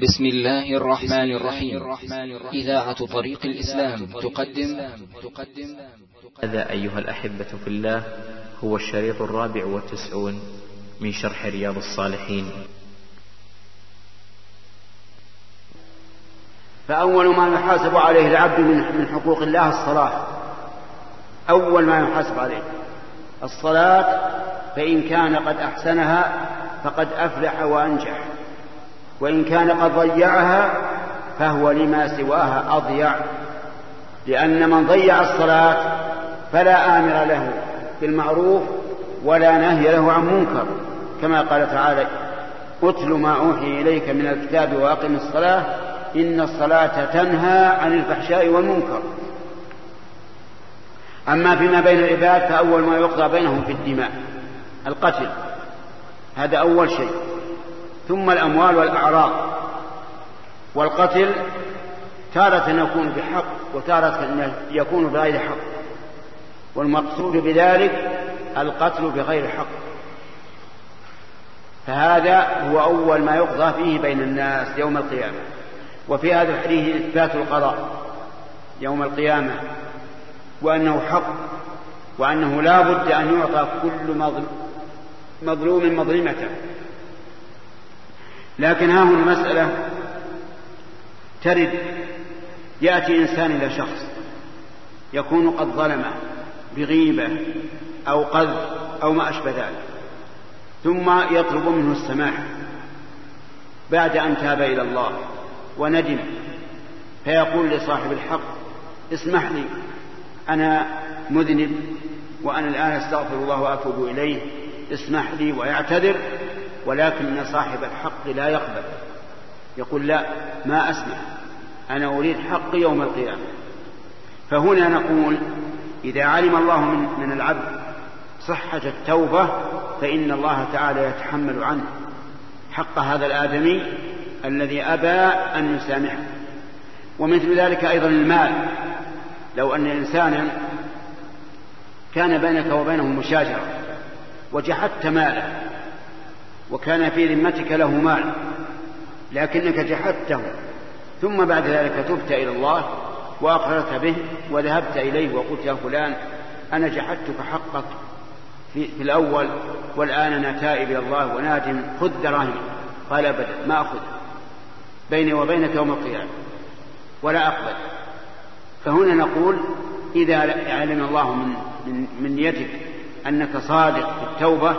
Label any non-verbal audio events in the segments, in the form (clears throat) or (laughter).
بسم الله الرحمن الرحيم. إذاعة طريق الإسلام تقدم. تقدم هذا أيها الأحبة في الله هو الشريط الرابع والتسعون من شرح رياض الصالحين. فأول ما يحاسب عليه العبد من حقوق الله الصلاة. أول ما يحاسب عليه. الصلاة فإن كان قد أحسنها فقد أفلح وأنجح. وإن كان قد ضيعها فهو لما سواها أضيع لأن من ضيع الصلاة فلا آمر له بالمعروف ولا نهي له عن منكر. كما قال تعالى أتل ما أوحي إليك من الكتاب وأقم الصلاة إن الصلاة تنهى عن الفحشاء والمنكر. أما فيما بين العباد فأول ما يقضى بينهم في الدماء القتل هذا أول شيء. ثم الأموال والأعراض. والقتل تارة يكون بحق وتارة يكون بغير حق. والمقصود بذلك القتل بغير حق. فهذا هو أول ما يقضى فيه بين الناس يوم القيامة. وفي هذا الحديث إثبات القضاء يوم القيامة وأنه حق وأنه لا بد أن يعطى كل مظلوم مظلمته لكن ها هنا مسألة ترد. يأتي إنسان إلى شخص يكون قد ظلمه بغيبة أو قذف أو ما أشبه ذلك ثم يطلب منه السماح بعد أن تاب إلى الله وندم فيقول لصاحب الحق اسمح لي أنا مذنب وأنا الآن أستغفر الله وأتوب إليه اسمح لي ويعتذر ولكن صاحب الحق لا يقبل. يقول لا ما أسمع. أنا أريد حقي يوم القيامة. فهنا نقول إذا علم الله من, من العبد صحة التوبة فإن الله تعالى يتحمل عنه حق هذا الآدمي الذي أبى أن يسامحه. ومثل ذلك أيضا المال. لو أن إنسانا كان بينك وبينه مشاجرة وجحدت ماله وكان في ذمتك له مال لكنك جحدته ثم بعد ذلك تبت إلى الله وأقررت به وذهبت إليه وقلت يا فلان أنا جحدتك حقك في, في الأول والآن أنا تائب إلى الله ونادم خذ دراهمي قال أبدا ما أخذ بيني وبينك يوم القيامة ولا أقبل. فهنا نقول إذا علم الله من, من, من نيتك أنك صادق في التوبة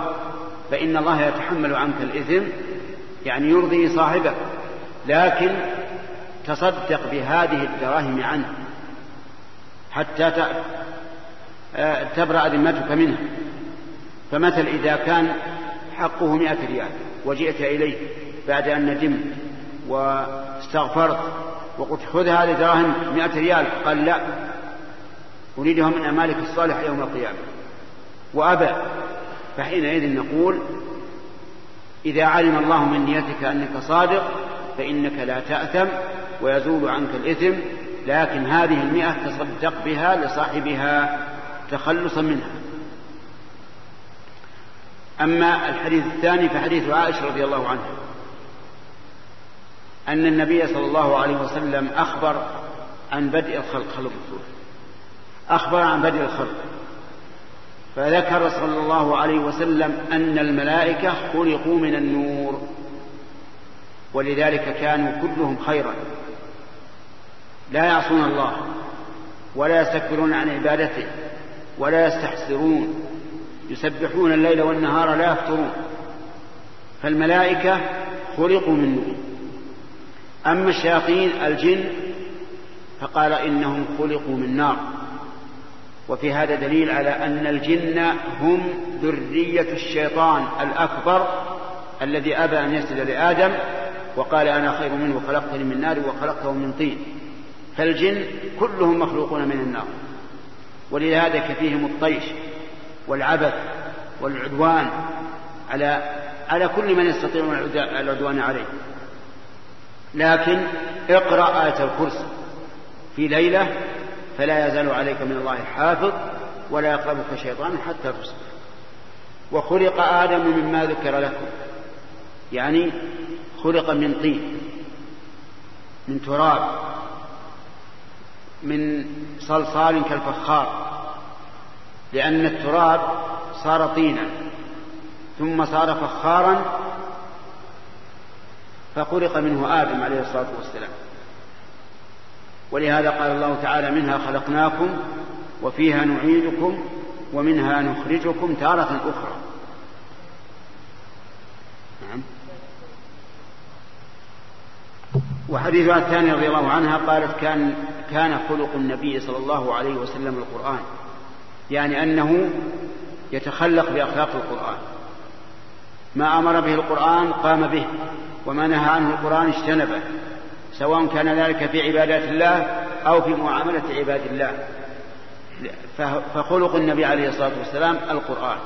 فإن الله يتحمل عنك الإثم يعني يرضي صاحبه لكن تصدق بهذه الدراهم عنه حتى آه، تبرأ ذمتك منه. فمثل إذا كان حقه مئة ريال وجئت إليه بعد أن ندمت واستغفرت وقلت خذ هذه الدراهم مئة ريال قال لا أريدها من أمالك الصالح يوم القيامة. وأبى فحينئذ نقول إذا علم الله من نيتك أنك صادق فإنك لا تأثم ويزول عنك الإثم لكن هذه المئة تصدق بها لصاحبها تخلصا منها. أما الحديث الثاني فحديث عائشة رضي الله عنها أن النبي صلى الله عليه وسلم أخبر عن بدء الخلق. خلق أخبر عن بدء الخلق. فذكر صلى الله عليه وسلم أن الملائكة خلقوا من النور ولذلك كانوا كلهم خيرا. لا يعصون الله ولا يستكبرون عن عبادته ولا يستحسرون يسبحون الليل والنهار لا يفترون فالملائكة خلقوا من نور. أما الشياطين الجن فقال إنهم خلقوا من نار. وفي هذا دليل على أن الجن هم ذرية الشيطان الأكبر الذي أبى أن يسجد لآدم وقال أنا خير منه وخلقتني من نار وخلقته من طين. فالجن كلهم مخلوقون من النار. ولذلك فيهم الطيش والعبث والعدوان على على كل من يستطيع العدوان عليه. لكن اقرأ آية الكرسي في ليلة فلا يزال عليك من الله حافظ ولا يقربك شيطان حتى تصبح. وخلق آدم مما ذكر لكم. يعني خلق من طين من تراب من صلصال كالفخار لأن التراب صار طينا ثم صار فخارا فخلق منه آدم عليه الصلاة والسلام. ولهذا قال الله تعالى منها خلقناكم وفيها نعيدكم ومنها نخرجكم تارة أخرى. نعم. وحديثها الثاني رضي الله عنها قالت كان كان خلق النبي صلى الله عليه وسلم القرآن. يعني أنه يتخلق بأخلاق القرآن. ما أمر به القرآن قام به وما نهى عنه القرآن اجتنبه. سواء كان ذلك في عبادات الله أو في معاملة عباد الله. فخلق النبي عليه الصلاة والسلام القرآن.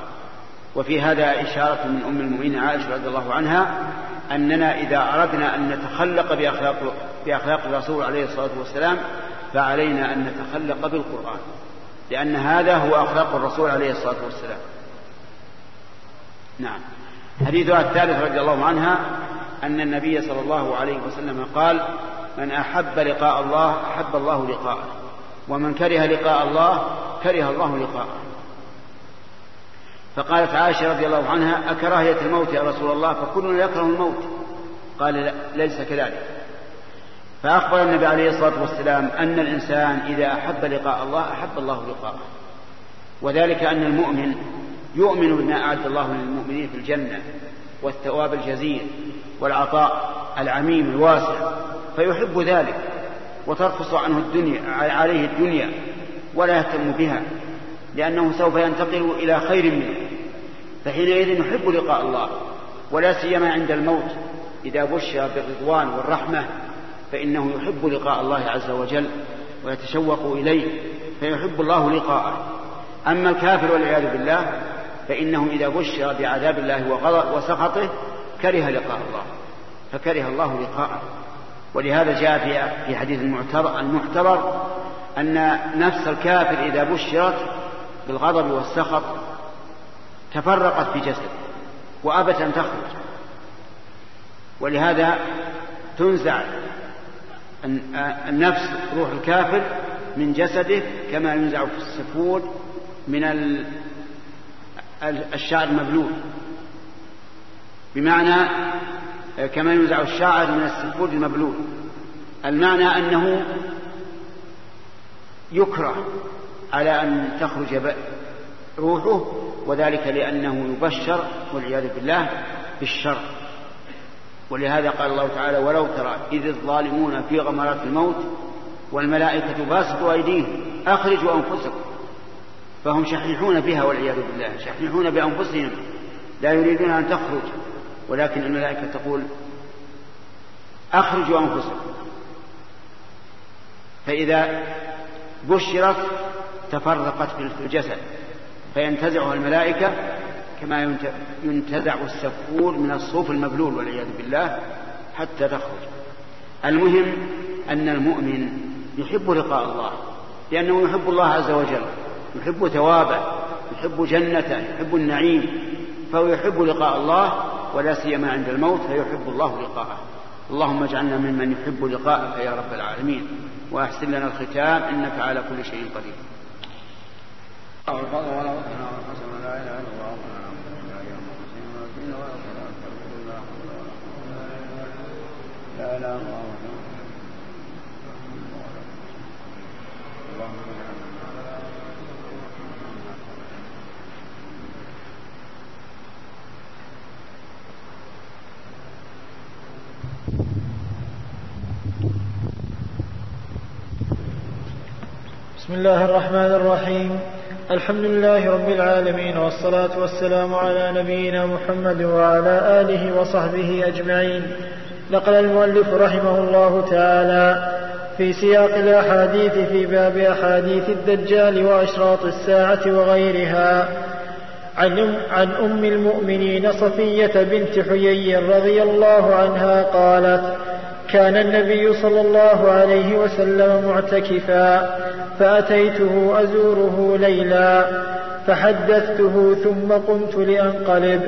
وفي هذا إشارة من أم المؤمنين عائشة رضي الله عنها أننا إذا أردنا أن نتخلق بأخلاق, بأخلاق الرسول عليه الصلاة والسلام فعلينا أن نتخلق بالقرآن. لأن هذا هو أخلاق الرسول عليه الصلاة والسلام. نعم. حديثها الثالث رضي الله عنها أن النبي صلى الله عليه وسلم قال من أحب لقاء الله أحب الله لقاءه ومن كره لقاء الله كره الله لقاءه. فقالت عائشة رضي الله عنها أكراهية الموت يا رسول الله فكلنا يكره الموت. قال لا ليس كذلك. فأخبر النبي عليه الصلاة والسلام أن الإنسان إذا أحب لقاء الله أحب الله لقاءه وذلك أن المؤمن يؤمن بما أعد الله للمؤمنين في الجنة والثواب الجزيل والعطاء العميم الواسع فيحب ذلك وترخص عنه الدنيا عليه الدنيا ولا يهتم بها لأنه سوف ينتقل إلى خير منه فحينئذ يحب لقاء الله ولا سيما عند الموت إذا بشر بالرضوان والرحمة فإنه يحب لقاء الله عز وجل ويتشوق إليه فيحب الله لقاءه. أما الكافر والعياذ بالله فإنه إذا بشر بعذاب الله وسخطه كره لقاء الله فكره الله لقاءه. ولهذا جاء في حديث المعتبر أن نفس الكافر إذا بشرت بالغضب والسخط تفرقت في جسده وأبت أن تخرج. ولهذا تنزع النفس روح الكافر من جسده كما ينزع في السفود من الشعر المبلول. بمعنى كما ينزع الشعر من السفود المبلول. المعنى أنه يكره على أن تخرج روحه وذلك لأنه يبشر والعياذ بالله بالشر. ولهذا قال الله تعالى ولو ترى إذ الظالمون في غمرات الموت والملائكة باسطوا أيديهم أخرجوا أنفسكم. فهم شحيحون بها والعياذ بالله شحيحون بأنفسهم لا يريدون أن تخرج. ولكن الملائكة تقول أخرجوا أنفسكم. فإذا بشرت تفرقت في الجسد فينتزعها الملائكة كما ينتزع السفور من الصوف المبلول والعياذ بالله حتى تخرج. المهم أن المؤمن يحب لقاء الله لأنه يحب الله عز وجل يحب ثوابه يحب جنته يحب النعيم. فهو يحب لقاء الله ولا سيما عند الموت فيحب الله لقاءه اللهم اجعلنا ممن يحب لقاءك يا رب العالمين واحسن لنا الختام انك على كل شيء قدير لا اله الا الله بسم الله الرحمن الرحيم الحمد لله رب العالمين والصلاة والسلام على نبينا محمد وعلى آله وصحبه أجمعين نقل المؤلف رحمه الله تعالى في سياق الأحاديث في باب أحاديث الدجال وأشراط الساعة وغيرها عن عن أم المؤمنين صفية بنت حيي رضي الله عنها قالت كان النبي صلى الله عليه وسلم معتكفا فأتيته أزوره ليلا فحدثته ثم قمت لأنقلب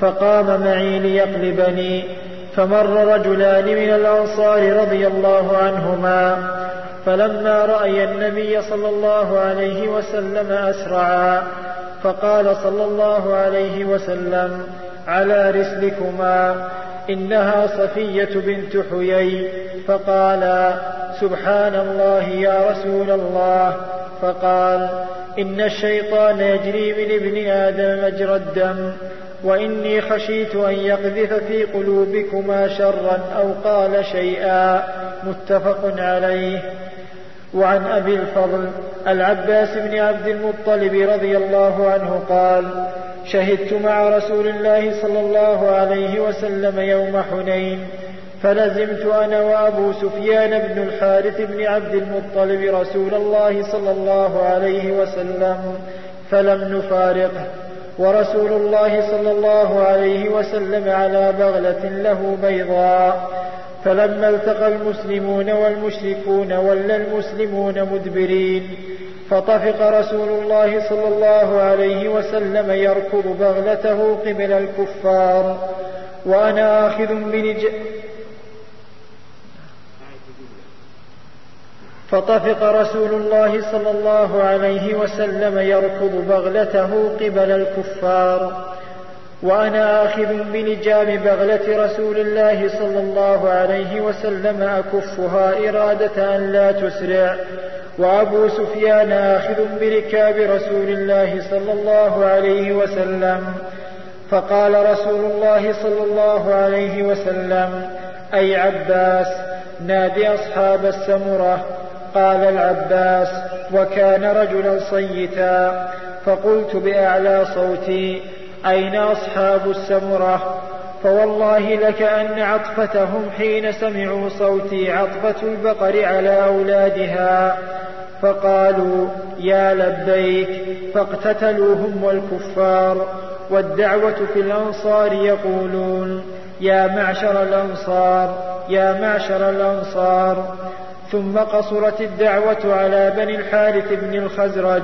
فقام معي ليقلبني فمر رجلان من الأنصار رضي الله عنهما فلما رأي النبي صلى الله عليه وسلم أسرعا فقال صلى الله عليه وسلم على رسلكما. إنها صفية بنت حيي فقال سبحان الله يا رسول الله. فقال إن الشيطان يجري من ابن آدم مجرى الدم وإني خشيت أن يقذف في قلوبكما شرا أو قال شيئا. متفق عليه. وعن أبي الفضل العباس بن عبد المطلب رضي الله عنه قال شهدت مع رسول الله صلى الله عليه وسلم يوم حنين فلزمت أنا وأبو سفيان بن الحارث بن عبد المطلب رسول الله صلى الله عليه وسلم فلم نفارقه ورسول الله صلى الله عليه وسلم على بغلة له بيضاء فلما التقى المسلمون والمشركون ولى المسلمون مدبرين. فطفق رسول الله صلى الله عليه وسلم يركض بغلته قبل الكفار. وأنا آخذ بنج فطفق رسول الله صلى الله عليه وسلم يركض بغلته قبل الكفار. وأنا آخذ بلجام بغلة رسول الله صلى الله عليه وسلم أكفها إرادة أن لا تسرع. وأبو سفيان آخذ بركاب رسول الله صلى الله عليه وسلم فقال رسول الله صلى الله عليه وسلم أي عباس نادي أصحاب السمرة. قال العباس وكان رجلا صيتا. فقلت بأعلى صوتي أين أصحاب السمرة؟ فوالله لكأن عطفتهم حين سمعوا صوتي عطفة البقر على أولادها. فقالوا يا لبيك فاقتتلوهم والكفار والدعوة في الأنصار يقولون يا معشر الأنصار يا معشر الأنصار. ثم قصرت الدعوة على بني الحارث بن الخزرج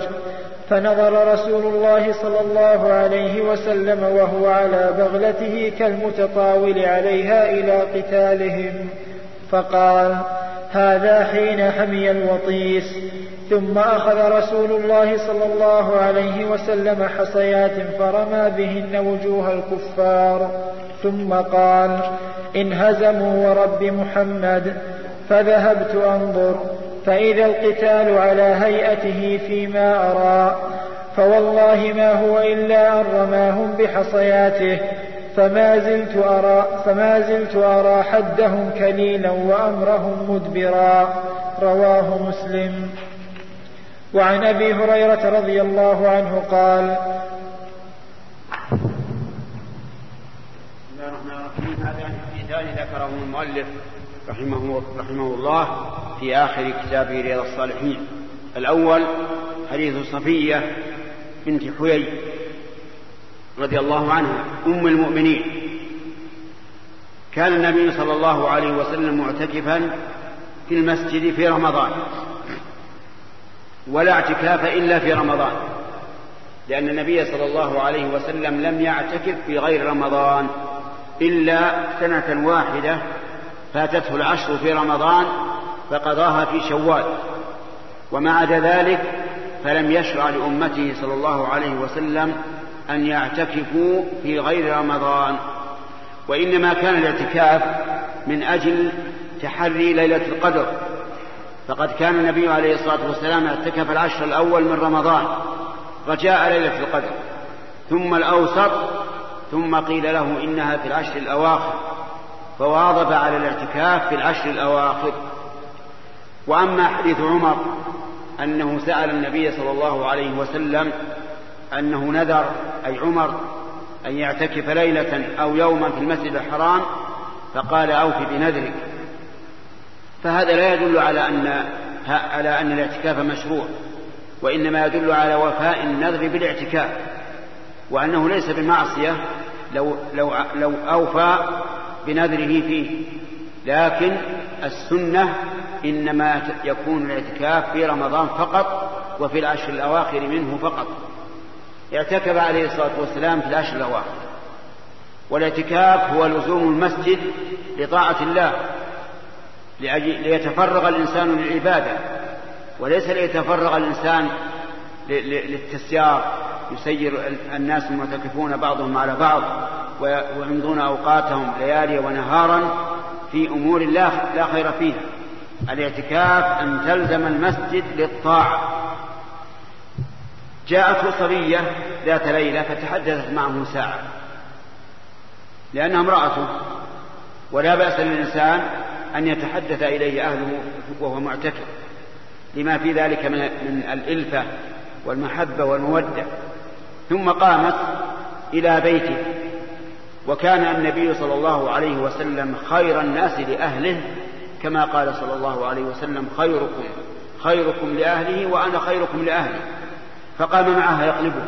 فنظر رسول الله صلى الله عليه وسلم وهو على بغلته كالمتطاول عليها إلى قتالهم فقال هذا حين حمي الوطيس ثم أخذ رسول الله صلى الله عليه وسلم حصيات فرمى بهن وجوه الكفار ثم قال انهزموا ورب محمد فذهبت أنظر فإذا القتال على هيئته فيما أرى فوالله ما هو إلا أن رماهم بحصياته فما زلت أرى فما زلت أرى حدهم كليلا وأمرهم مدبرا رواه مسلم. وعن أبي هريرة رضي الله عنه قال بسم الله الرحمن الرحيم. ذكره المؤلف رحمه, رحمه الله في آخر كتابه رياض الصالحين. الأول حديث صفية بنت حيي رضي الله عنها أم المؤمنين. كان النبي صلى الله عليه وسلم معتكفا في المسجد في رمضان. ولا اعتكاف إلا في رمضان. لأن النبي صلى الله عليه وسلم لم يعتكف في غير رمضان إلا سنة واحدة فاتته العشر في رمضان فقضاها في شوال. وما عدا ذلك فلم يشرع لأمته صلى الله عليه وسلم أن يعتكفوا في غير رمضان. وإنما كان الاعتكاف من أجل تحري ليلة القدر. فقد كان النبي عليه الصلاة والسلام اعتكف العشر الأول من رمضان رجاء ليلة القدر ثم الأوسط ثم قيل له إنها في العشر الأواخر فواظب على الاعتكاف في العشر الأواخر. وأما حديث عمر أنه سأل النبي صلى الله عليه وسلم أنه نذر أي عمر أن يعتكف ليلة أو يوما في المسجد الحرام فقال أوف بنذرك. فهذا لا يدل على أن على أن الاعتكاف مشروع وإنما يدل على وفاء النذر بالاعتكاف وأنه ليس بمعصية لو لو لو أوفى بنذره فيه لكن السنة إنما يكون الاعتكاف في رمضان فقط وفي العشر الأواخر منه فقط. اعتكف عليه الصلاة والسلام في العشر الأواخر. والاعتكاف هو لزوم المسجد لطاعة الله. ليتفرغ الإنسان للعبادة وليس ليتفرغ الإنسان للتسيار. يسير الناس المعتكفون بعضهم على بعض ويمضون أوقاتهم ليالي ونهارا في أمور لا, خير فيها. الاعتكاف أن تلزم المسجد للطاعة. جاءته صبية ذات ليلة فتحدثت معه ساعة لأنها امرأته ولا بأس للإنسان أن يتحدث إليه أهله وهو معتكف. لما في ذلك من الإلفة والمحبة والمودة. ثم قامت إلى بيته. وكان النبي صلى الله عليه وسلم خير الناس لأهله كما قال صلى الله عليه وسلم خيركم خيركم لأهله وأنا خيركم لأهلي. فقام معها يقلبها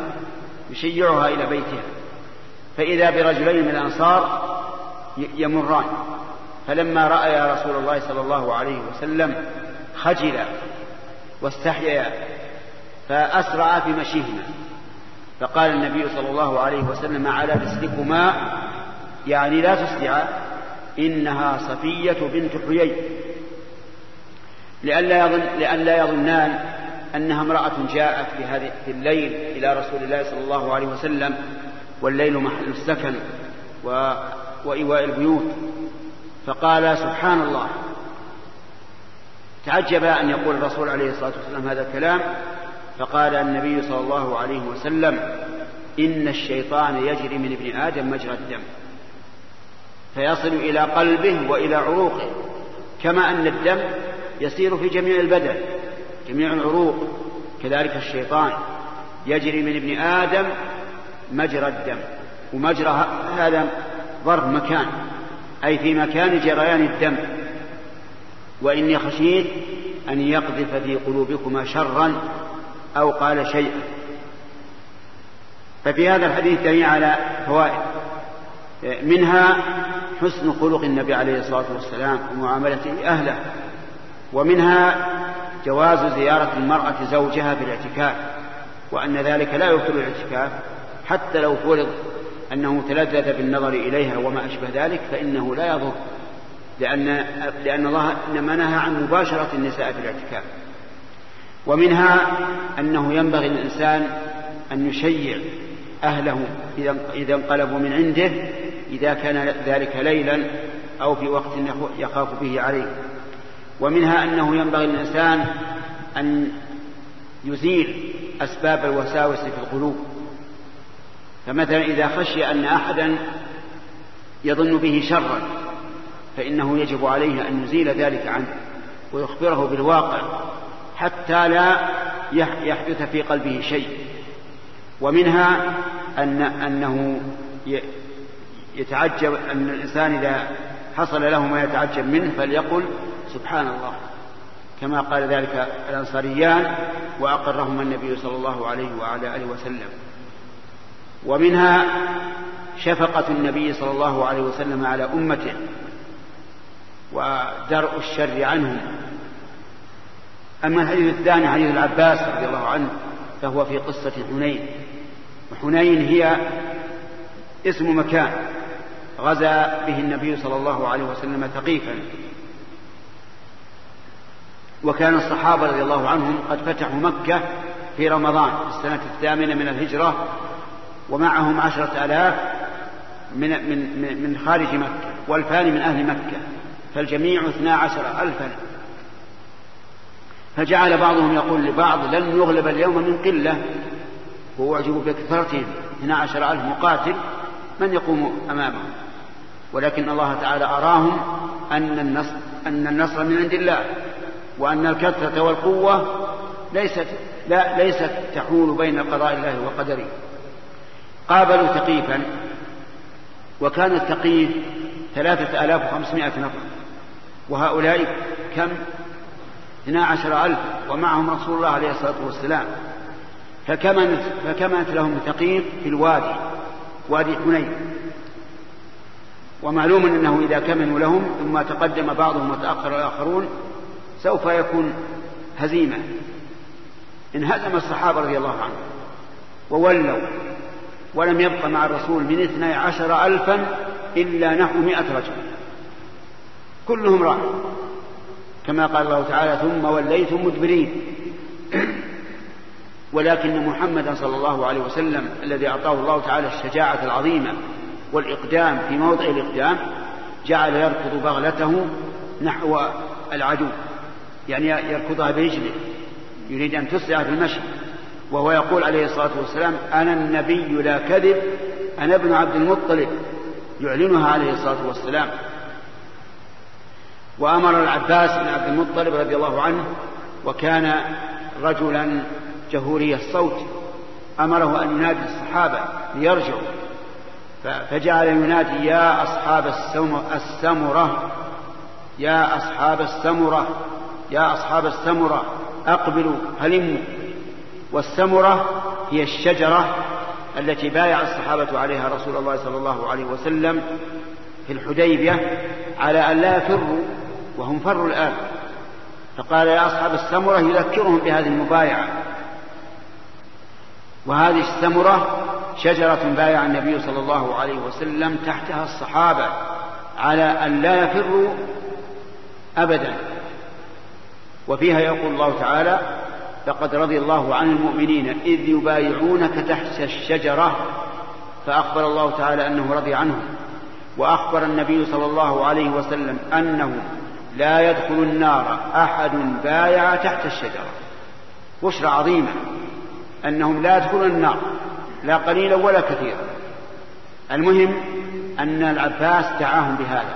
يشيعها إلى بيتها. فإذا برجلين من الأنصار يمران. فلما رأى رسول الله صلى الله عليه وسلم خجلا واستحيا فأسرع في مشيهما فقال النبي صلى الله عليه وسلم على رسلكما يعني لا تسرعا إنها صفية بنت حيي لئلا يظن لئلا يظنان أنها امرأة جاءت في هذه في الليل إلى رسول الله صلى الله عليه وسلم والليل محل السكن. وإيواء البيوت فقال سبحان الله تعجب أن يقول الرسول عليه الصلاة والسلام هذا الكلام فقال النبي صلى الله عليه وسلم إن الشيطان يجري من ابن آدم مجرى الدم. فيصل إلى قلبه وإلى عروقه كما أن الدم يسير في جميع البدن جميع العروق. كذلك الشيطان يجري من ابن آدم مجرى الدم ومجرى هذا ظرف مكان. أي في مكان جريان الدم. وإني خشيت أن يقذف في قلوبكما شرا أو قال شيئا. ففي هذا الحديث دليل على فوائد. منها حسن خلق النبي عليه الصلاة والسلام ومعاملته أهله ومنها جواز زيارة المرأة زوجها في الاعتكاف وأن ذلك لا يبطل الاعتكاف حتى لو فرض أنه تلذذ بالنظر إليها وما أشبه ذلك فإنه لا يضر لأن لأن الله إنما نهى عن مباشرة النساء في الاعتكاف. ومنها أنه ينبغي للإنسان أن يشيع أهله إذا انقلبوا من عنده إذا كان ذلك ليلا أو في وقت يخاف به عليه. ومنها أنه ينبغي للإنسان أن يزيل أسباب الوساوس في القلوب. فمثلا إذا خشي أن أحدا يظن به شرا فإنه يجب عليه أن يزيل ذلك عنه ويخبره بالواقع حتى لا يحدث في قلبه شيء. ومنها أن أنه يتعجب أن الإنسان إذا حصل له ما يتعجب منه فليقل سبحان الله. كما قال ذلك الأنصاريان وأقرهما النبي صلى الله عليه وعلى آله وسلم. ومنها شفقة النبي صلى الله عليه وسلم على أمته ودرء الشر عنهم. أما الحديث الثاني حديث العباس رضي الله عنه فهو في قصة حنين. وحنين هي اسم مكان غزا به النبي صلى الله عليه وسلم ثقيفا. وكان الصحابة رضي الله عنهم قد فتحوا مكة في رمضان في السنة الثامنة من الهجرة ومعهم عشرة آلاف من, من, من خارج مكة والفان من أهل مكة فالجميع اثنا عشر ألفا. فجعل بعضهم يقول لبعض لن نغلب اليوم من قلة. وأعجبوا بكثرتهم. اثنا عشر ألف مقاتل من يقوم أمامهم؟ ولكن الله تعالى أراهم أن النصر, أن النصر من عند الله وأن الكثرة والقوة ليست لا ليست تحول بين قضاء الله وقدره. قابلوا ثقيفا وكان الثقيف ثلاثة آلاف وخمسمائة نفر وهؤلاء كم؟ اثنا عشر ألف ومعهم رسول الله عليه الصلاة والسلام. فكمنت, فكمنت لهم ثقيف في الوادي وادي حنين. ومعلوم أنه إذا كمنوا لهم ثم تقدم بعضهم وتأخر الآخرون سوف يكون هزيمة انهزم الصحابة رضي الله عنهم وولوا. ولم يبق مع الرسول من اثني عشر ألفا إلا نحو مئة رجل. كلهم راح كما قال الله تعالى ثم وليتم مدبرين. (clears throat) ولكن محمدا صلى الله عليه وسلم الذي أعطاه الله تعالى الشجاعة العظيمة والإقدام في موضع الإقدام جعل يركض بغلته نحو العدو. يعني يركضها برجله يريد أن تسرع في المشي. وهو يقول عليه الصلاة والسلام أنا النبي لا كذب أنا ابن عبد المطلب يعلنها عليه الصلاة والسلام. وأمر العباس بن عبد المطلب رضي الله عنه وكان رجلا جهوري الصوت أمره أن ينادي الصحابة ليرجعوا. فجعل ينادي يا أصحاب السمرة يا أصحاب السمرة يا أصحاب السمرة أقبلوا هلموا. والسمرة هي الشجرة التي بايع الصحابة عليها رسول الله صلى الله عليه وسلم في الحديبية على أن لا يفروا وهم فروا الآن. فقال يا أصحاب السمرة يذكرهم بهذه المبايعة. وهذه السمرة شجرة بايع النبي صلى الله عليه وسلم تحتها الصحابة على أن لا يفروا أبدا. وفيها يقول الله تعالى لقد رضي الله عن المؤمنين إذ يبايعونك تحت الشجرة فأخبر الله تعالى أنه رضي عنهم. وأخبر النبي صلى الله عليه وسلم أنه لا يدخل النار أحد بايع تحت الشجرة. بشرى عظيمة أنهم لا يدخلون النار لا قليلا ولا كثيرا. المهم أن العباس دعاهم بهذا.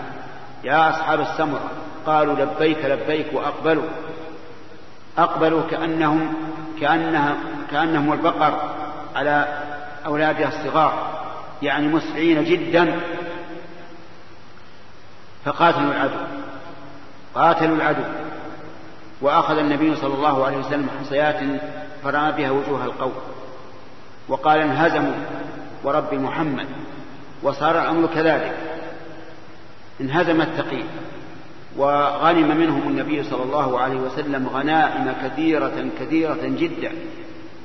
يا أصحاب السمرة قالوا لبيك لبيك وأقبلوا. أقبلوا كأنهم كأنها كأنهم البقر على أولادها الصغار يعني مسرعين جدا. فقاتلوا العدو قاتلوا العدو. وأخذ النبي صلى الله عليه وسلم حصيات فرمى بها وجوه القوم. وقال انهزموا ورب محمد وصار الأمر كذلك. انهزم الثقيل. وغنم منهم النبي صلى الله عليه وسلم غنائم كثيرة كثيرة جدا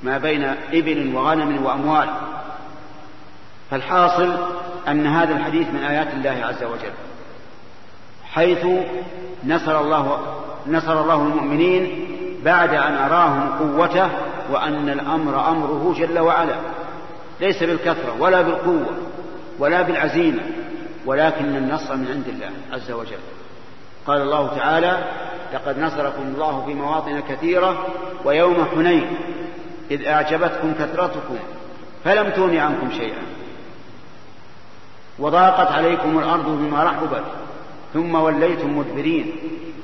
ما بين إبل وغنم وأموال. فالحاصل أن هذا الحديث من آيات الله عز وجل. حيث نصر الله نصر الله المؤمنين بعد أن أراهم قوته وأن الأمر أمره جل وعلا. ليس بالكثرة ولا بالقوة ولا بالعزيمة ولكن النصر من عند الله عز وجل. قال الله تعالى لقد نصركم الله في مواطن كثيرة ويوم حنين إذ أعجبتكم كثرتكم فلم تغن عنكم شيئا. وضاقت عليكم الأرض بما رحبت ثم وليتم مدبرين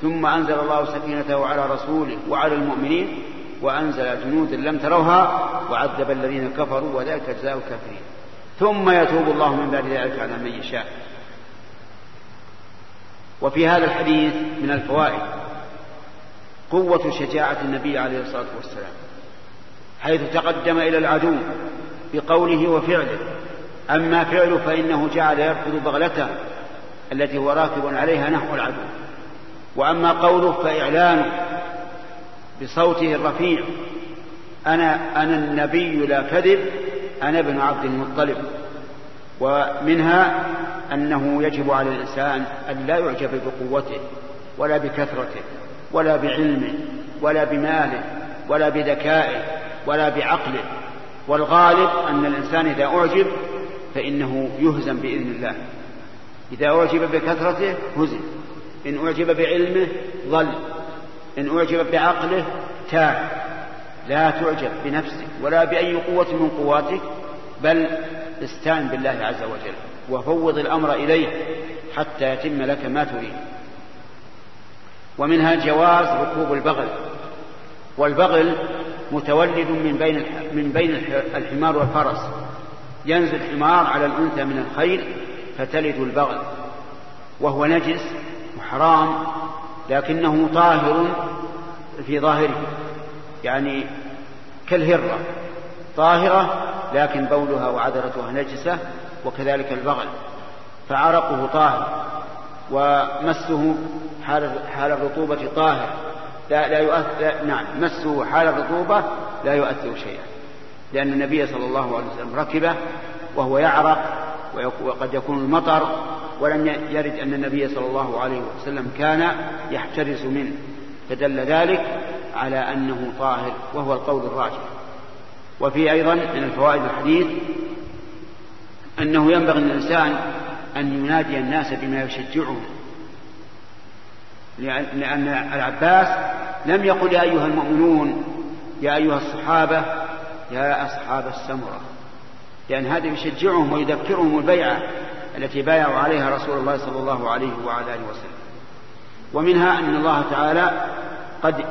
ثم أنزل الله سكينته على رسوله وعلى المؤمنين وأنزل جنودا لم تروها وعذب الذين كفروا وذلك جزاء الكافرين. ثم يتوب الله من بعد ذلك على من يشاء. وفي هذا الحديث من الفوائد قوة شجاعة النبي عليه الصلاة والسلام حيث تقدم إلى العدو بقوله وفعله أما فعله فإنه جعل يركض بغلته التي هو راكب عليها نحو العدو وأما قوله فإعلانه بصوته الرفيع أنا أنا النبي لا كذب أنا ابن عبد المطلب. ومنها أنه يجب على الإنسان أن لا يعجب بقوته ولا بكثرته ولا بعلمه ولا بماله ولا بذكائه ولا بعقله. والغالب أن الإنسان إذا أعجب فإنه يهزم بإذن الله. إذا أعجب بكثرته هزم. إن أعجب بعلمه ظل إن أعجب بعقله تاه لا تعجب بنفسك ولا بأي قوة من قواتك بل استعن بالله عز وجل وفوض الأمر إليه حتى يتم لك ما تريد. ومنها جواز ركوب البغل والبغل متولد من بين من بين الحمار والفرس. ينزل الحمار على الأنثى من الخيل فتلد البغل وهو نجس وحرام لكنه طاهر في ظاهره يعني كالهرة. طاهرة لكن بولها وعذرتها نجسة وكذلك البغل. فعرقه طاهر ومسه حال حال الرطوبة طاهر. لا لا يؤثر نعم مسه حال الرطوبة لا يؤثر شيئا. لأن النبي صلى الله عليه وسلم ركبه وهو يعرق وقد يكون المطر ولم يرد أن النبي صلى الله عليه وسلم كان يحترز منه. فدل ذلك على أنه طاهر وهو القول الراجح. وفي أيضا من الفوائد الحديث أنه ينبغي للإنسان أن ينادي الناس بما يشجعهم لأن العباس لم يقل يا أيها المؤمنون يا أيها الصحابة يا أصحاب السمرة لأن هذا يشجعهم ويذكرهم البيعة التي بايعوا عليها رسول الله صلى الله عليه وعلى آله وسلم. ومنها أن الله تعالى قد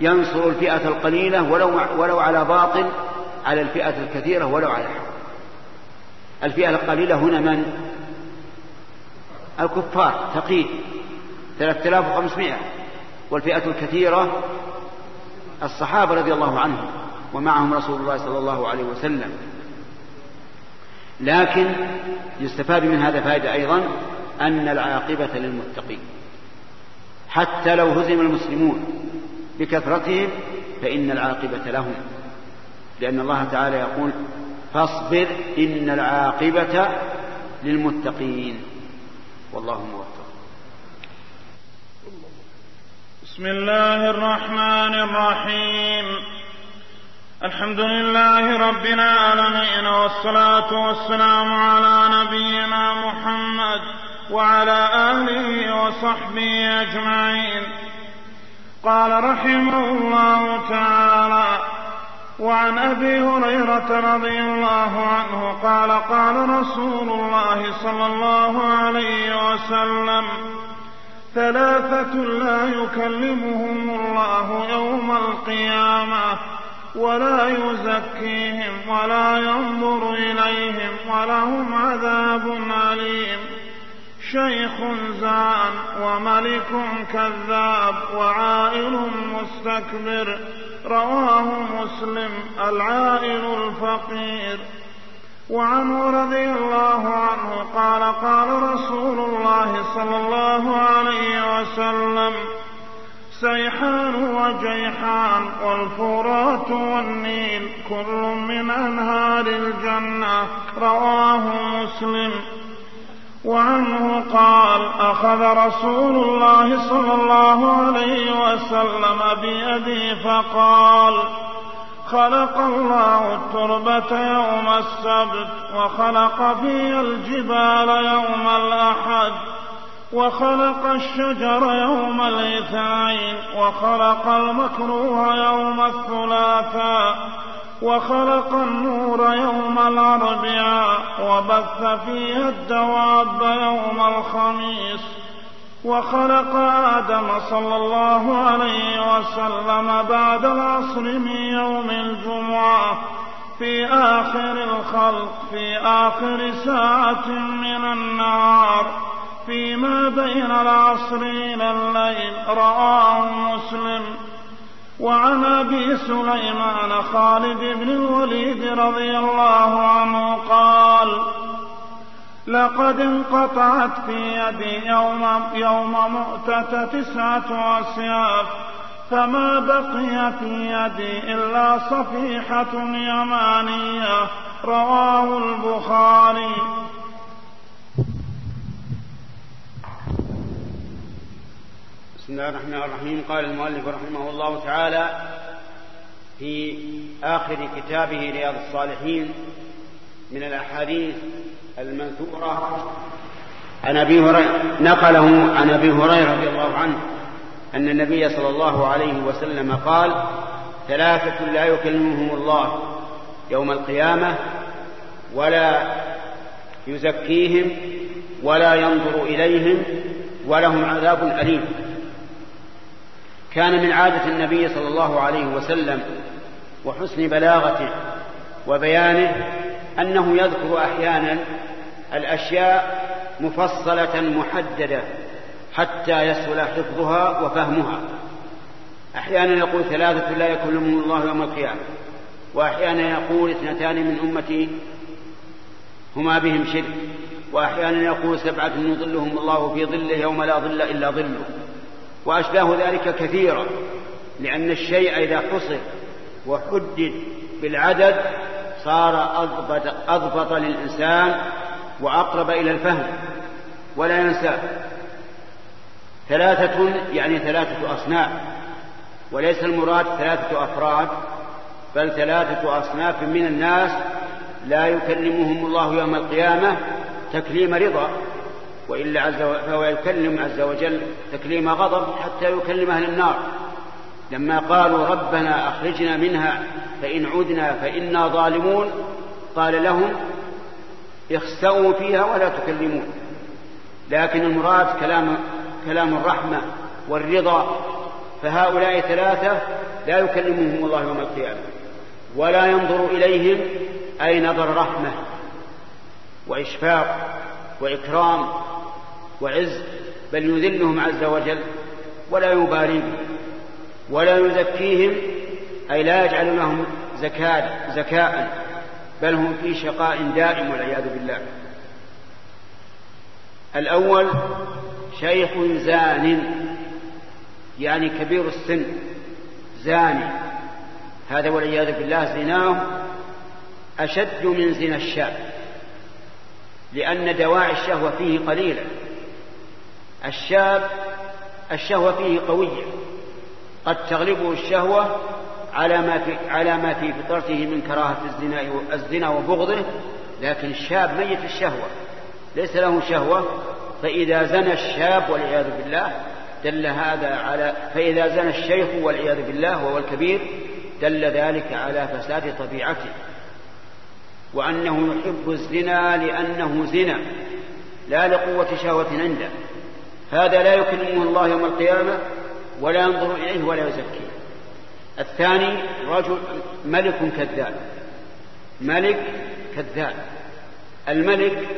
ينصر الفئة القليلة ولو, ولو على باطل على الفئة الكثيرة ولو على حق الفئة القليلة هنا من؟ الكفار تقييد 3500 والفئة الكثيرة الصحابة رضي الله عنهم ومعهم رسول الله صلى الله عليه وسلم. لكن يستفاد من هذا فائدة أيضا أن العاقبة للمتقين. حتى لو هزم المسلمون بكثرتهم فإن العاقبة لهم. لأن الله تعالى يقول فاصبر إن العاقبة للمتقين. والله موفق. بسم الله الرحمن الرحيم. الحمد لله رب العالمين والصلاة والسلام على نبينا محمد وعلى آله وصحبه أجمعين. قال رحمه الله تعالى وعن أبي هريرة رضي الله عنه قال قال رسول الله صلى الله عليه وسلم ثلاثة لا يكلمهم الله يوم القيامة ولا يزكيهم ولا ينظر إليهم ولهم عذاب أليم. شيخ زان وملك كذاب وعائل مستكبر. رواه مسلم العائل الفقير. وعنه رضي الله عنه قال قال رسول الله صلى الله عليه وسلم سيحان وجيحان والفرات والنيل كل من أنهار الجنة رواه مسلم. وعنه قال أخذ رسول الله صلى الله عليه وسلم بيدي فقال خلق الله التربة يوم السبت وخلق في الجبال يوم الأحد وخلق الشجر يوم الاثنين وخلق المكروه يوم الثلاثاء وخلق النور يوم الاربعاء وبث فيها الدواب يوم الخميس وخلق آدم صلى الله عليه وسلم بعد العصر من يوم الجمعة في آخر الخلق في آخر ساعة من النهار فيما بين العصر إلى الليل رواه مسلم وعن أبي سليمان خالد بن الوليد رضي الله عنه قال لقد انقطعت في يدي يوم, يوم مؤتة تسعة أسياف فما بقي في يدي إلا صفيحة يمانية. رواه البخاري. بسم الله الرحمن الرحيم. قال المؤلف رحمه الله تعالى في آخر كتابه رياض الصالحين من الأحاديث المنثورة عن أبي هريرة نقله عن أبي هريرة رضي الله عنه أن النبي صلى الله عليه وسلم قال ثلاثة لا يكلمهم الله يوم القيامة ولا يزكيهم ولا ينظر إليهم ولهم عذاب أليم. كان من عادة النبي صلى الله عليه وسلم وحسن بلاغته وبيانه أنه يذكر أحيانا الأشياء مفصلة محددة حتى يسهل حفظها وفهمها. أحيانا يقول ثلاثة لا يكلمهم الله يوم القيامة وأحيانا يقول اثنتان من أمتي هما بهم شرك وأحيانا يقول سبعة يظلهم الله في ظله يوم لا ظل إلا ظله. وأشباه ذلك كثيرا لأن الشيء إذا حصر وحدد بالعدد صار أضبط, أضبط للإنسان وأقرب إلى الفهم ولا ينساه ثلاثة يعني ثلاثة أصناف وليس المراد ثلاثة أفراد بل ثلاثة أصناف من الناس لا يكلمهم الله يوم القيامة تكليم رضا. وإلا عز فهو يكلم عز وجل تكليم غضب حتى يكلم أهل النار. لما قالوا ربنا أخرجنا منها فإن عدنا فإنا ظالمون قال لهم اخسأوا فيها ولا تكلمون. لكن المراد كلام كلام الرحمة والرضا فهؤلاء ثلاثة لا يكلمهم الله يوم القيامة ولا ينظر إليهم أي نظر رحمة وإشفاق وإكرام وعز بل يذلهم عز وجل ولا يبالي بهم ولا يزكيهم أي لا يجعل لهم زكاة زكاء بل هم في شقاء دائم والعياذ بالله. الأول شيخ زان يعني كبير السن زاني. هذا والعياذ بالله زناه أشد من زنا الشاب لأن دواعي الشهوة فيه قليلة. الشاب الشهوة فيه قوية. قد تغلبه الشهوة على ما في على ما في فطرته من كراهة الزنا الزنا وبغضه لكن الشاب ميت الشهوة. ليس له شهوة فإذا زنى الشاب والعياذ بالله دل هذا على فإذا زنى الشيخ والعياذ بالله وهو الكبير دل ذلك على فساد طبيعته. وأنه يحب الزنا لأنه زنا لا لقوة شهوة عنده. هذا لا يكلمه الله يوم القيامة ولا ينظر إليه ولا يزكيه. الثاني رجل ملك كذاب. ملك كذاب. الملك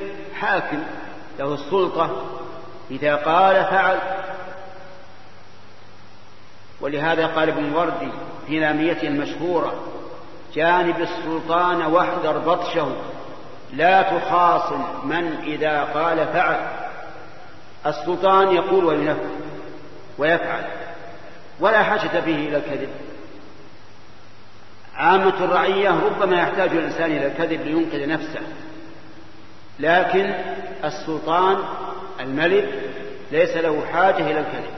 حاكم له السلطة إذا قال فعل. ولهذا قال ابن وردي في لاميته المشهورة جانب السلطان واحذر بطشه لا تخاصم من إذا قال فعل. السلطان يقول وينفذ ويفعل ولا حاجة به إلى الكذب. عامة الرعية ربما يحتاج الإنسان إلى الكذب لينقذ نفسه لكن السلطان الملك ليس له حاجة إلى الكذب.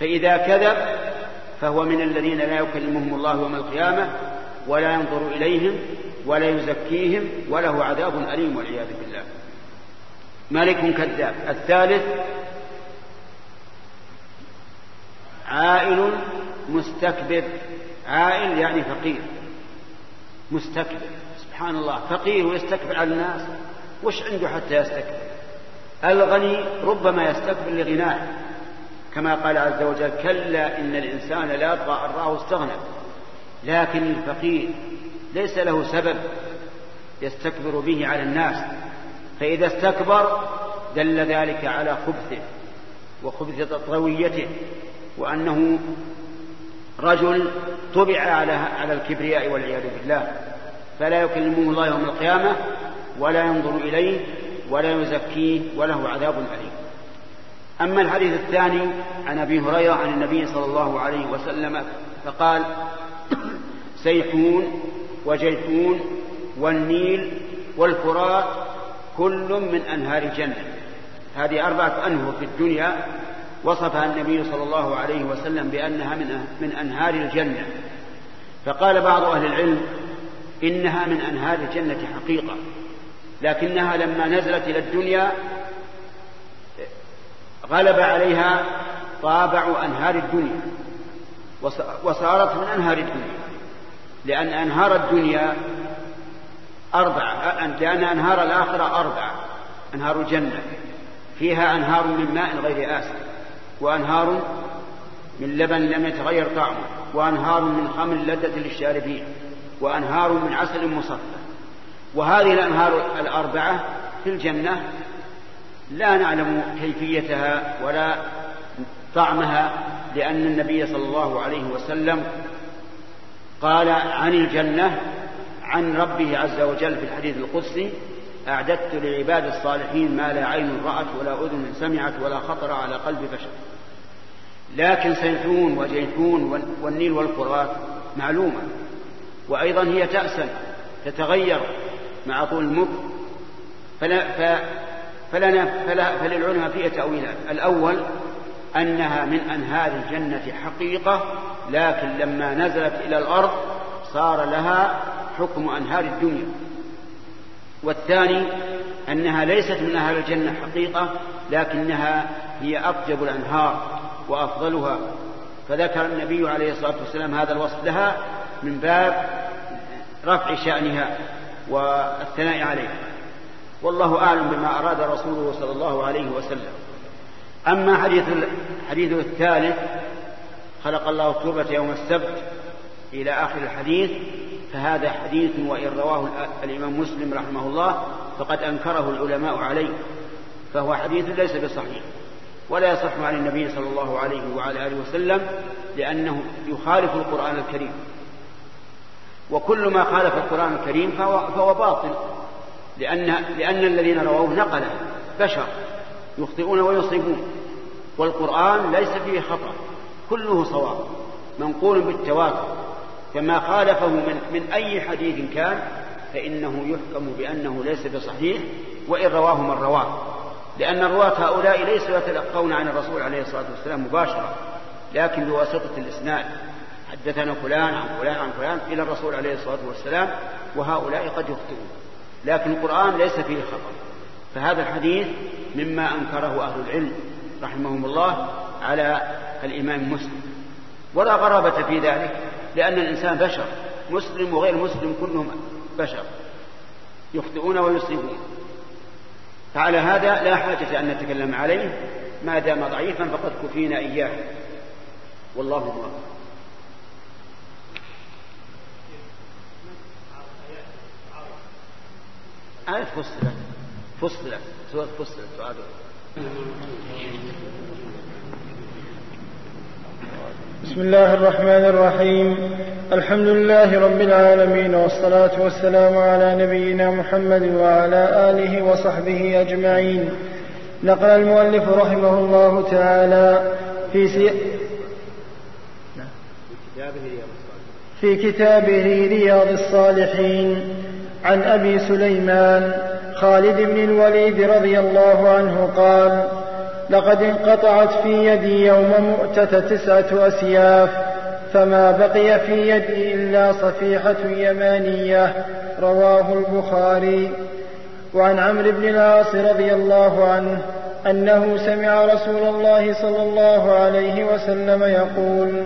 فإذا كذب فهو من الذين لا يكلمهم الله يوم القيامة ولا ينظر إليهم ولا يزكيهم وله عذاب أليم والعياذ بالله. ملك كذاب. الثالث عائل مستكبر. عائل يعني فقير. مستكبر. سبحان الله. فقير ويستكبر على الناس. وش عنده حتى يستكبر؟ الغني ربما يستكبر لغناه. كما قال عز وجل كلا إن الإنسان لا يطغى أن رآه استغنى. لكن الفقير ليس له سبب يستكبر به على الناس. فإذا استكبر دل ذلك على خبثه وخبث طويته وأنه رجل طبع على على الكبرياء والعياذ بالله. فلا يكلمه الله يوم القيامة ولا ينظر إليه ولا يزكيه وله عذاب أليم. أما الحديث الثاني عن أبي هريرة عن النبي صلى الله عليه وسلم فقال (clears throat) سيحون وجيحون والنيل والفرات كل من أنهار الجنة. هذه أربعة أنهر في الدنيا وصفها النبي صلى الله عليه وسلم بأنها من من أنهار الجنة. فقال بعض أهل العلم إنها من أنهار الجنة حقيقة لكنها لما نزلت إلى الدنيا غلب عليها طابع أنهار الدنيا وصارت من أنهار الدنيا لأن أنهار الدنيا أربعة لأن أنهار الآخرة أربعة أنهار الجنة. فيها أنهار من ماء غير آسف وأنهار من لبن لم يتغير طعمه وأنهار من خمر لذة للشاربين وأنهار من عسل مصفى. وهذه الأنهار الأربعة في الجنة لا نعلم كيفيتها ولا طعمها لأن النبي صلى الله عليه وسلم قال عن الجنة عن ربه عز وجل في الحديث القدسي أعددت لعباد الصالحين ما لا عين رأت ولا أذن سمعت ولا خطر على قلب بشر. لكن سيفون وجيفون والنيل والفرات معلومة وأيضا هي تأسن تتغير مع طول المر. فلا فلنا فلا فللعلماء فيها تأويلان الأول أنها من أنهار الجنة حقيقة لكن لما نزلت إلى الأرض صار لها حكم أنهار الدنيا. والثاني أنها ليست من أهل الجنة حقيقة لكنها هي أطيب الأنهار وأفضلها. فذكر النبي عليه الصلاة والسلام هذا الوصف لها من باب رفع شأنها والثناء عليها. والله أعلم بما أراد رسوله صلى الله عليه وسلم. أما حديث الحديث الثالث خلق الله التوبة يوم السبت إلى آخر الحديث فهذا حديث وإن رواه الإمام مسلم رحمه الله فقد أنكره العلماء عليه فهو حديث ليس بصحيح ولا يصح عن النبي صلى الله عليه وعلى آله وسلم لأنه يخالف القرآن الكريم. وكل ما خالف القرآن الكريم فهو, فهو باطل لأن, لأن الذين رووه نقلة بشر يخطئون ويصيبون والقرآن ليس فيه خطأ كله صواب منقول بالتواتر. فما خالفه من, من أي حديث كان فإنه يحكم بأنه ليس بصحيح وإن رواه من رواه. لأن الرواة هؤلاء ليسوا يتلقون عن الرسول عليه الصلاة والسلام مباشرة لكن بواسطة الإسناد. حدثنا فلان عن فلان عن فلان إلى الرسول عليه الصلاة والسلام وهؤلاء قد يخطئون. لكن القرآن ليس فيه خطأ. فهذا الحديث مما أنكره أهل العلم رحمهم الله على الإمام مسلم. ولا غرابة في ذلك. لأن الإنسان بشر مسلم وغير مسلم كلهم بشر يخطئون ويصيبون. فعلى هذا لا حاجة أن نتكلم عليه ما دام ضعيفا فقد كفينا إياه. والله موفق آية فصلت فصلت سورة فصلت سؤال بسم الله الرحمن الرحيم. الحمد لله رب العالمين والصلاة والسلام على نبينا محمد وعلى آله وصحبه أجمعين. نقل المؤلف رحمه الله تعالى في سي... في كتابه رياض الصالحين عن أبي سليمان خالد بن الوليد رضي الله عنه قال لقد انقطعت في يدي يوم مؤتة تسعة أسياف فما بقي في يدي إلا صفيحة يمانية رواه البخاري. وعن عمرو بن العاص رضي الله عنه أنه سمع رسول الله صلى الله عليه وسلم يقول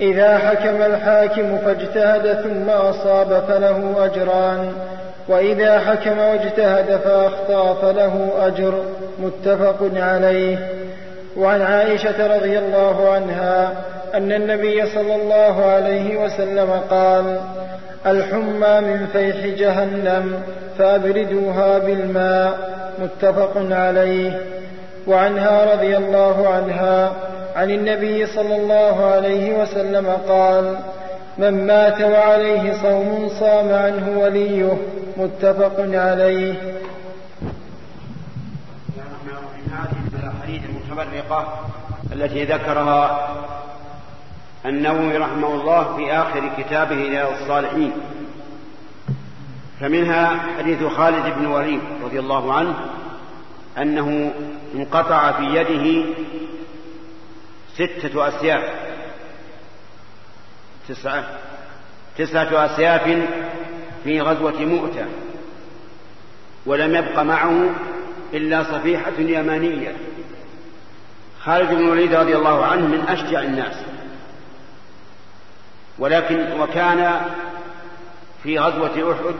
إذا حكم الحاكم فاجتهد ثم أصاب فله أجران وإذا حكم واجتهد فأخطأ فله أجر متفق عليه. وعن عائشة رضي الله عنها أن النبي صلى الله عليه وسلم قال الحمى من فيح جهنم فأبردوها بالماء متفق عليه. وعنها رضي الله عنها عن النبي صلى الله عليه وسلم قال من مات وعليه صوم صام عنه وليه متفق عليه. الأحاديث المتفرقة التي ذكرها النووي رحمه الله في آخر كتابه إلى الصالحين. فمنها حديث خالد بن وليد رضي الله عنه أنه انقطع في يده ستة أسياف. تسعة تسعة أسياف في غزوة مؤتة ولم يبق معه إلا صفيحة يمانية. خالد بن الوليد رضي الله عنه من أشجع الناس. ولكن وكان في غزوة أحد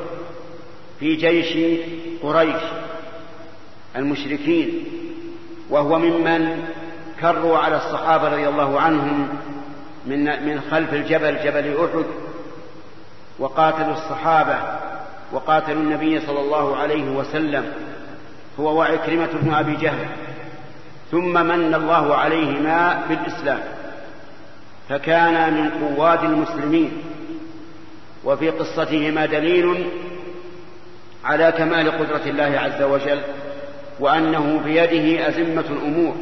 في جيش قريش المشركين وهو ممن كروا على الصحابة رضي الله عنهم من من خلف الجبل جبل أحد وقاتلوا الصحابة وقاتلوا النبي صلى الله عليه وسلم هو وعكرمة بن أبي جهل. ثم من الله عليهما بالإسلام. فكانا من قواد المسلمين. وفي قصتهما دليل على كمال قدرة الله عز وجل وأنه بيده أزمة الأمور.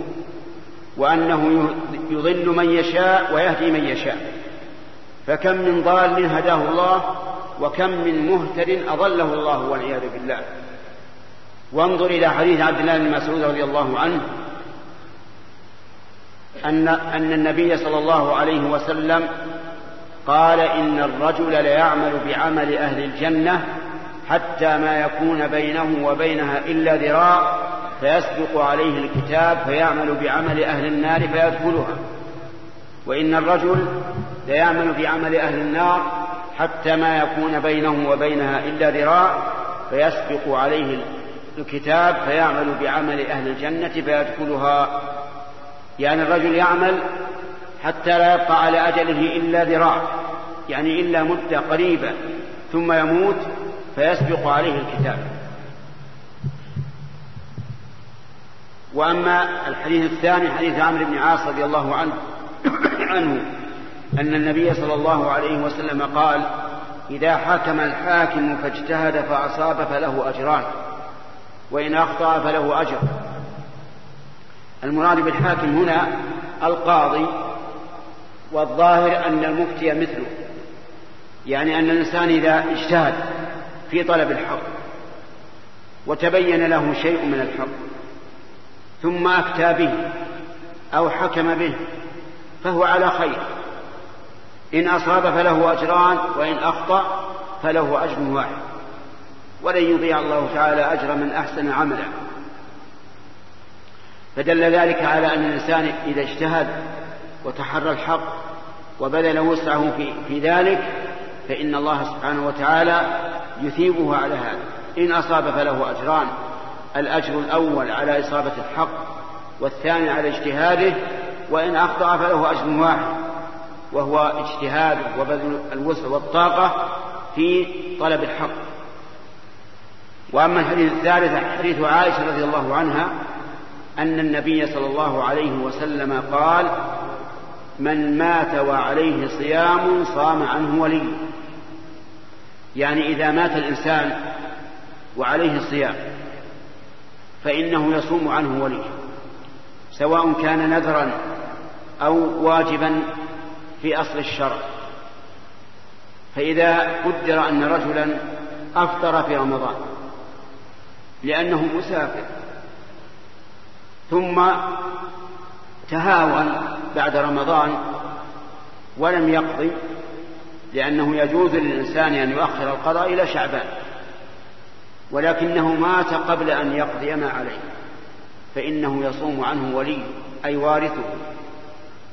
وأنه يضل من يشاء ويهدي من يشاء. فكم من ضال هداه الله وكم من مهتد أضله الله والعياذ بالله. وانظر إلى حديث عبد الله بن مسعود رضي الله عنه أن أن النبي صلى الله عليه وسلم قال إن الرجل ليعمل بعمل أهل الجنة حتى ما يكون بينه وبينها إلا ذراع فيسبق عليه الكتاب فيعمل بعمل أهل النار فيدخلها. وإن الرجل ليعمل بعمل أهل النار حتى ما يكون بينه وبينها إلا ذراع فيسبق عليه الكتاب فيعمل بعمل أهل الجنة فيدخلها. يعني الرجل يعمل حتى لا يبقى على أجله إلا ذراع يعني إلا مدة قريبة ثم يموت فيسبق عليه الكتاب. وأما الحديث الثاني حديث عمرو بن عاص رضي الله عنه (coughs) عنه أن النبي صلى الله عليه وسلم قال إذا حكم الحاكم فاجتهد فأصاب فله أجران وإن أخطأ فله أجر. المراد بالحاكم هنا القاضي والظاهر أن المفتي مثله يعني أن الإنسان إذا اجتهد في طلب الحق وتبين له شيء من الحق ثم أفتى به أو حكم به فهو على خير. إن أصاب فله أجران وإن أخطأ فله أجر واحد. ولن يضيع الله تعالى أجر من أحسن عملا. فدل ذلك على أن الإنسان إذا اجتهد وتحرى الحق وبذل وسعه في, في ذلك فإن الله سبحانه وتعالى يثيبه على هذا. إن أصاب فله أجران الأجر الأول على إصابة الحق والثاني على اجتهاده وإن أخطأ فله أجر واحد وهو اجتهاد وبذل الوسع والطاقة في طلب الحق. وأما الحديث الثالث حديث عائشة رضي الله عنها أن النبي صلى الله عليه وسلم قال من مات وعليه صيام صام عنه ولي. يعني إذا مات الإنسان وعليه صيام فإنه يصوم عنه ولي سواء كان نذرا أو واجبا في أصل الشرع. فإذا قدر أن رجلا أفطر في رمضان لأنه مسافر ثم تهاون بعد رمضان ولم يقضي لأنه يجوز للإنسان أن يؤخر القضاء إلى شعبان ولكنه مات قبل أن يقضي ما عليه فإنه يصوم عنه ولي أي وارثه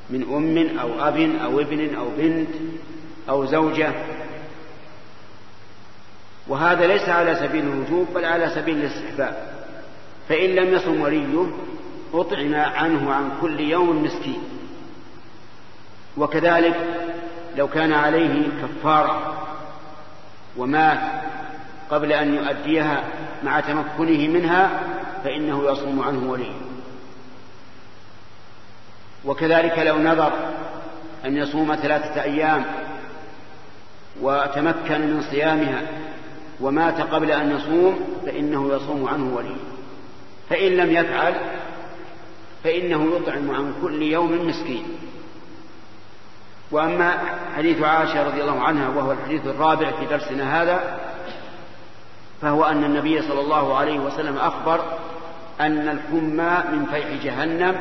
من أم أو أب أو ابن أو بنت أو زوجة. وهذا ليس على سبيل الوجوب بل على سبيل الاستحباب. فإن لم يصم وليه أطعم عنه عن كل يوم مسكين. وكذلك لو كان عليه كفارة ومات قبل أن يؤديها مع تمكنه منها فإنه يصوم عنه وليه. وكذلك لو نظر أن يصوم ثلاثة أيام وتمكن من صيامها ومات قبل أن يصوم فإنه يصوم عنه ولي فإن لم يفعل فإنه يطعم عن كل يوم مسكين. وأما حديث عائشة رضي الله عنها وهو الحديث الرابع في درسنا هذا فهو أن النبي صلى الله عليه وسلم أخبر أن الحمى من فيح جهنم.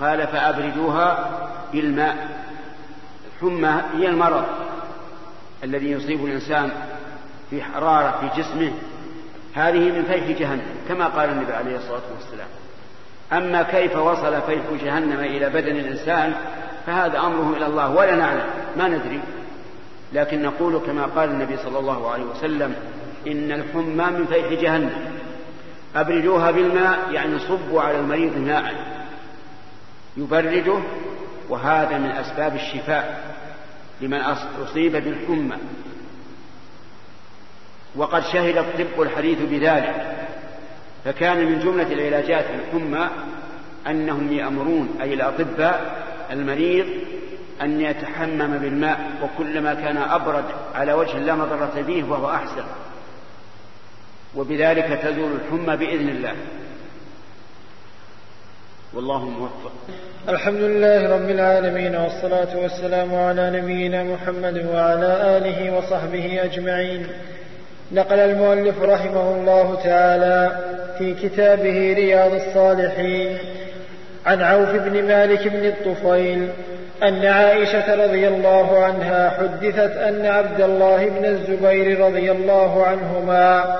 قال فأبردوها بالماء. الحمى هي المرض الذي يصيب الإنسان في حرارة في جسمه. هذه من فيح جهنم كما قال النبي عليه الصلاة والسلام. أما كيف وصل فيح جهنم إلى بدن الإنسان فهذا أمره إلى الله ولا نعلم ما ندري. لكن نقول كما قال النبي صلى الله عليه وسلم إن الحمى من فيح جهنم. أبردوها بالماء يعني صبوا على المريض ماء يبرده وهذا من أسباب الشفاء لمن أصيب بالحمى. وقد شهد الطب الحديث بذلك. فكان من جملة العلاجات الحمى أنهم يأمرون أي الأطباء المريض أن يتحمم بالماء وكلما كان أبرد على وجه لا مضرة به وهو أحسن. وبذلك تزول الحمى بإذن الله. والله موفق. الحمد لله رب العالمين والصلاة والسلام على نبينا محمد وعلى آله وصحبه أجمعين. نقل المؤلف رحمه الله تعالى في كتابه رياض الصالحين. عن عوف بن مالك بن الطفيل أن عائشة رضي الله عنها حدثت أن عبد الله بن الزبير رضي الله عنهما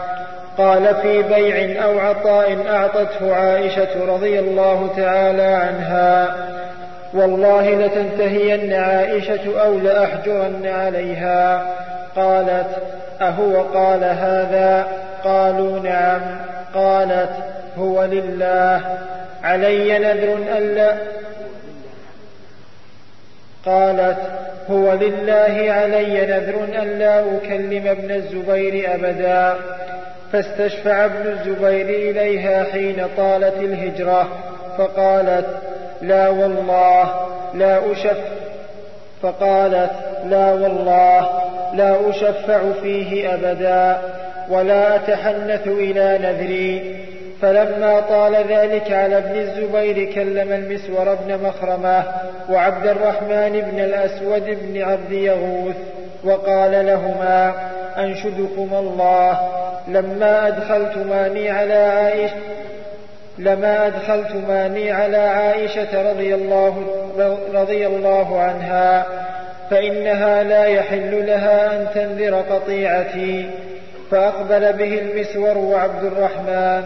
قال في بيع أو عطاء أعطته عائشة رضي الله تعالى عنها والله لتنتهين عائشة أو لأحجرن عليها. قالت أهو قال هذا؟ قالوا نعم. قالت هو لله. علي نذر ألا قالت هو لله علي نذر ألا أكلم ابن الزبير أبدا فاستشفع ابن الزبير إليها حين طالت الهجرة فقالت لا والله لا أشف فقالت لا والله لا أشفع فيه أبدا ولا أتحنث إلى نذري فلما طال ذلك على ابن الزبير كلم المسور بن مخرمة وعبد الرحمن بن الأسود بن عبد يغوث وقال لهما أنشدكم الله لما أدخلتماني على عائشة لما أدخلتماني على عائشة رضي الله, رضي الله عنها فإنها لا يحل لها أن تنذر قطيعتي فأقبل به المسور وعبد الرحمن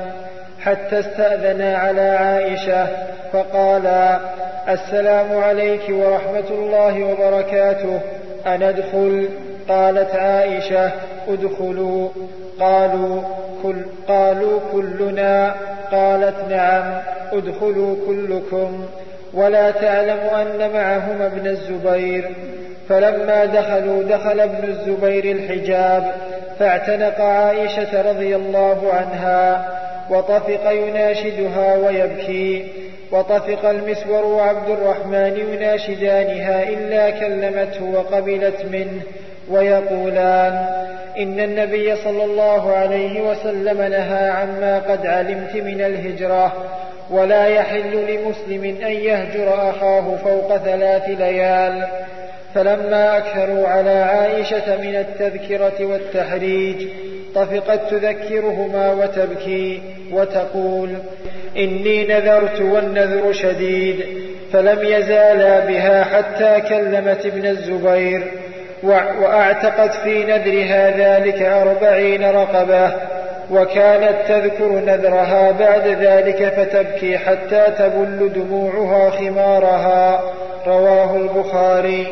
حتى استأذنا على عائشة فقالا السلام عليك ورحمة الله وبركاته أندخل؟ قالت عائشة ادخلوا. قالوا كل قالوا كلنا؟ قالت نعم ادخلوا كلكم. ولا تعلم أن معهما ابن الزبير. فلما دخلوا دخل ابن الزبير الحجاب فاعتنق عائشة رضي الله عنها وطفق يناشدها ويبكي وطفق المسور وعبد الرحمن يناشدانها إلا كلمته وقبلت منه ويقولان إن النبي صلى الله عليه وسلم نهى عما قد علمت من الهجرة ولا يحل لمسلم أن يهجر أخاه فوق ثلاث ليال. فلما أكثروا على عائشة من التذكرة والتحريج طفقت تذكرهما وتبكي وتقول إني نذرت والنذر شديد فلم يزالا بها حتى كلمت ابن الزبير وأعتقت في نذرها ذلك أربعين رقبة وكانت تذكر نذرها بعد ذلك فتبكي حتى تبل دموعها خمارها رواه البخاري.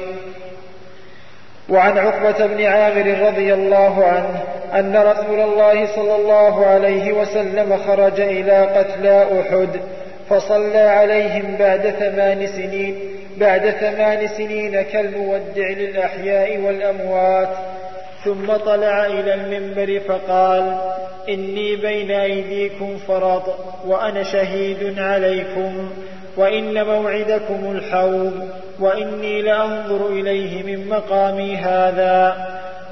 وعن عقبة بن عامر رضي الله عنه أن رسول الله صلى الله عليه وسلم خرج إلى قتلى أحد فصلى عليهم بعد ثمان سنين بعد ثمان سنين كالمودع للأحياء والأموات. ثم طلع إلى المنبر فقال إني بين أيديكم فرط وأنا شهيد عليكم. وإن موعدكم الحوض وإني لأنظر إليه من مقامي هذا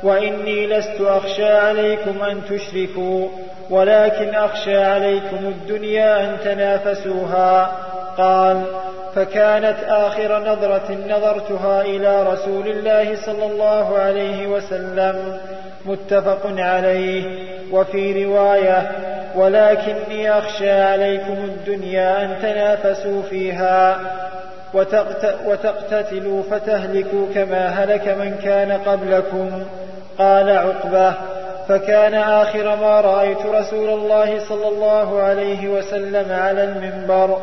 وإني لست أخشى عليكم أن تشركوا ولكن أخشى عليكم الدنيا أن تنافسوها. قال فكانت آخر نظرة نظرتها إلى رسول الله صلى الله عليه وسلم. متفق عليه. وفي رواية ولكني أخشى عليكم الدنيا أن تنافسوا فيها وتقتتلوا فتهلكوا كما هلك من كان قبلكم. قال عقبة فكان آخر ما رأيت رسول الله صلى الله عليه وسلم على المنبر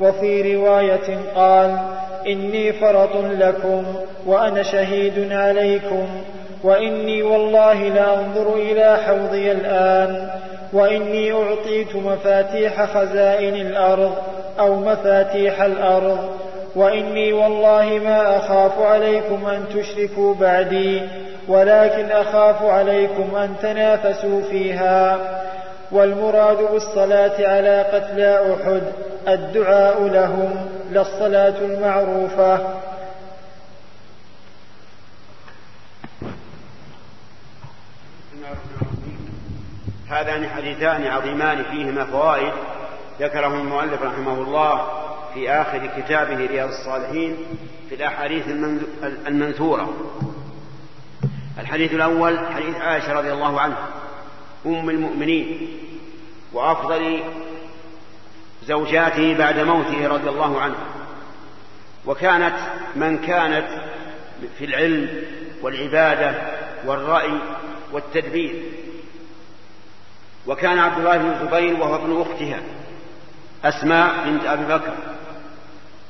وفي رواية قال إني فرط لكم وأنا شهيد عليكم وإني والله لأنظر إلى حوضي الآن وإني أعطيت مفاتيح خزائن الأرض أو مفاتيح الأرض وإني والله ما أخاف عليكم أن تشركوا بعدي ولكن أخاف عليكم أن تنافسوا فيها. والمراد بالصلاة على قتلى أحد الدعاء لهم لا الصلاة المعروفة. هذان حديثان عظيمان فيهما فوائد. ذكرهم المؤلف رحمه الله في آخر كتابه رياض الصالحين في الأحاديث المنثورة. الحديث الأول حديث عائشة رضي الله عنها أم المؤمنين وأفضل زوجاته بعد موته رضي الله عنه. وكانت من كانت في العلم والعبادة والرأي والتدبير. وكان عبد الله بن الزبير وهو ابن أختها. أسماء بنت أبي بكر.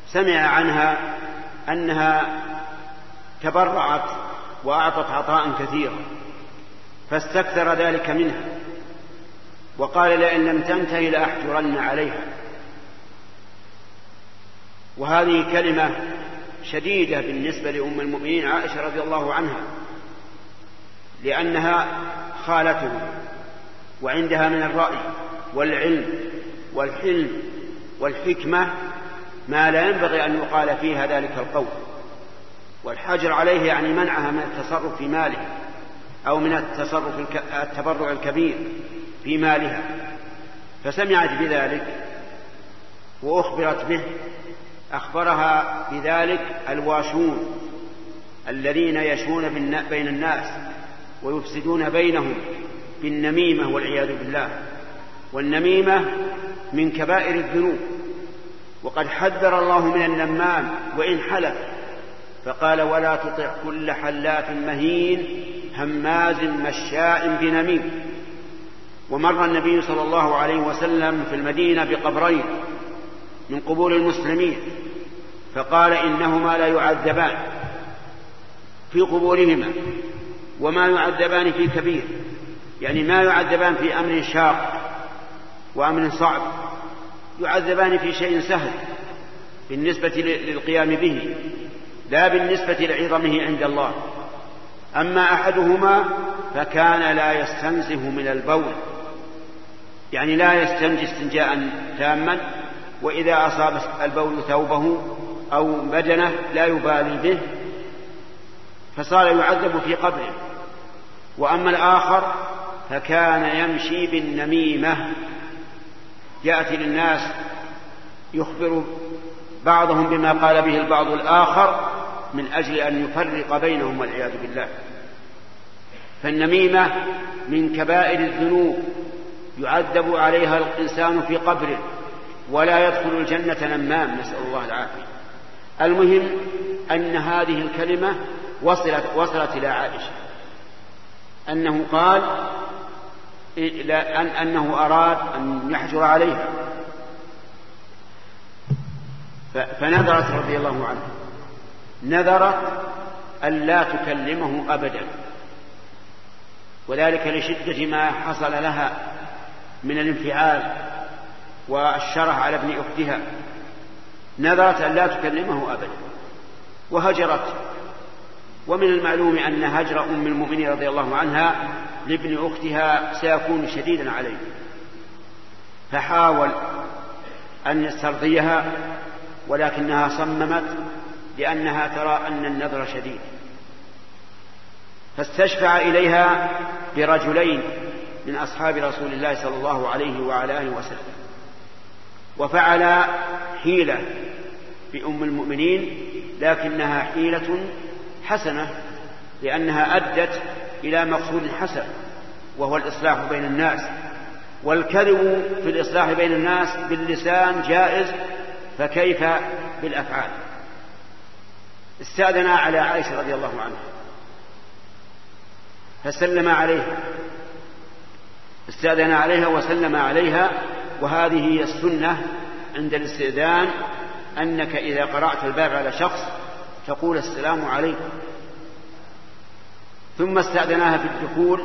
سمع عنها أنها تبرعت وأعطت عطاء كثيرا فاستكثر ذلك منها وقال لئن لم تنتهي لأحجرن عليها. وهذه كلمة شديدة بالنسبة لأم المؤمنين عائشة رضي الله عنها لأنها خالته وعندها من الرأي والعلم والحلم والحكمة ما لا ينبغي أن يقال فيها ذلك القول. والحجر عليه يعني منعها من التصرف في ماله أو من التصرف التبرع الكبير في مالها. فسمعت بذلك وأخبرت به أخبرها بذلك الواشون الذين يشون بين الناس ويفسدون بينهم بالنميمة والعياذ بالله. والنميمة من كبائر الذنوب. وقد حذر الله من النمام وإن حلف. فقال ولا تطع كل حلاف مهين هماز مشاء بنميم. ومر النبي صلى الله عليه وسلم في المدينة بقبرين من قبور المسلمين. فقال إنهما لا يعذبان في قبورهما وما يعذبان في كبير. يعني ما يعذبان في أمر شاق. وأمر صعب يعذبان في شيء سهل بالنسبة للقيام به لا بالنسبة لعظمه عند الله. أما أحدهما فكان لا يستنزه من البول يعني لا يستنجي استنجاء تاما وإذا أصاب البول ثوبه أو بدنه لا يبالي به فصار يعذب في قبره. وأما الآخر فكان يمشي بالنميمة. يأتي للناس يخبر بعضهم بما قال به البعض الآخر من أجل أن يفرق بينهم والعياذ بالله. فالنميمة من كبائر الذنوب يعذب عليها الإنسان في قبره ولا يدخل الجنة نمام نسأل الله العافية. المهم أن هذه الكلمة وصلت وصلت إلى عائشة. أنه قال أنه أراد أن يحجر عليها. فنذرت رضي الله عنها. نذرت أن لا تكلمه أبدا. وذلك لشدة ما حصل لها من الانفعال والشرح على ابن أختها. نذرت أن لا تكلمه أبدا. وهجرت. ومن المعلوم أن هجر أم المؤمنين رضي الله عنها لابن أختها سيكون شديدا عليه. فحاول أن يسترضيها ولكنها صممت لأنها ترى أن النذر شديد. فاستشفع إليها برجلين من أصحاب رسول الله صلى الله عليه وعلى آله وسلم. وفعل حيلة بأم المؤمنين لكنها حيلة حسنة لأنها أدت إلى مقصود حسن وهو الإصلاح بين الناس. والكذب في الإصلاح بين الناس باللسان جائز فكيف بالأفعال؟ استأذنا على عائشة رضي الله عنها فسلم عليها. استأذن عليها وسلم عليها وهذه هي السنة عند الاستئذان أنك إذا قرأت الباب على شخص تقول السلام عليكم. ثم استأذناها في الدخول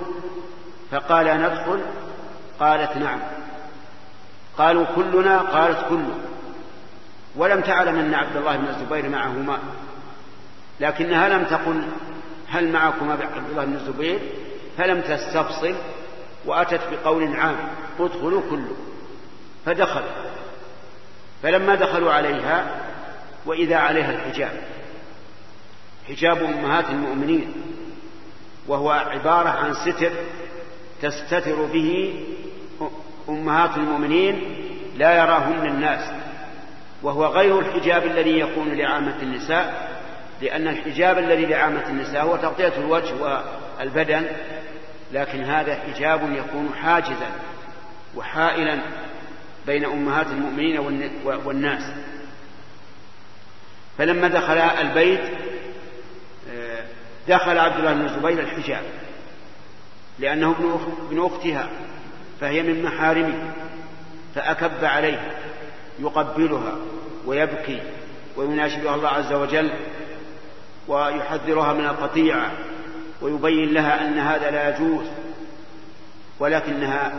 فقال ندخل؟ قالت نعم. قالوا كلنا؟ قالت كله ولم تعلم أن عبد الله بن الزبير معهما. لكنها لم تقل هل معكما عبد الله بن الزبير؟ فلم تستفصل وأتت بقول عام ادخلوا كله فدخل فلما دخلوا عليها وإذا عليها الحجاب حجاب أمهات المؤمنين وهو عبارة عن ستر تستتر به أمهات المؤمنين لا يراهن الناس وهو غير الحجاب الذي يكون لعامة النساء لأن الحجاب الذي لعامة النساء هو تغطية الوجه والبدن لكن هذا حجاب يكون حاجزا وحائلا بين أمهات المؤمنين والناس. فلما دخل البيت دخل عبد الله بن الزبير الحجاب لأنه ابن أختها فهي من محارمه فأكب عليها يقبلها ويبكي ويناشدها الله عز وجل ويحذرها من القطيعة ويبين لها أن هذا لا يجوز ولكنها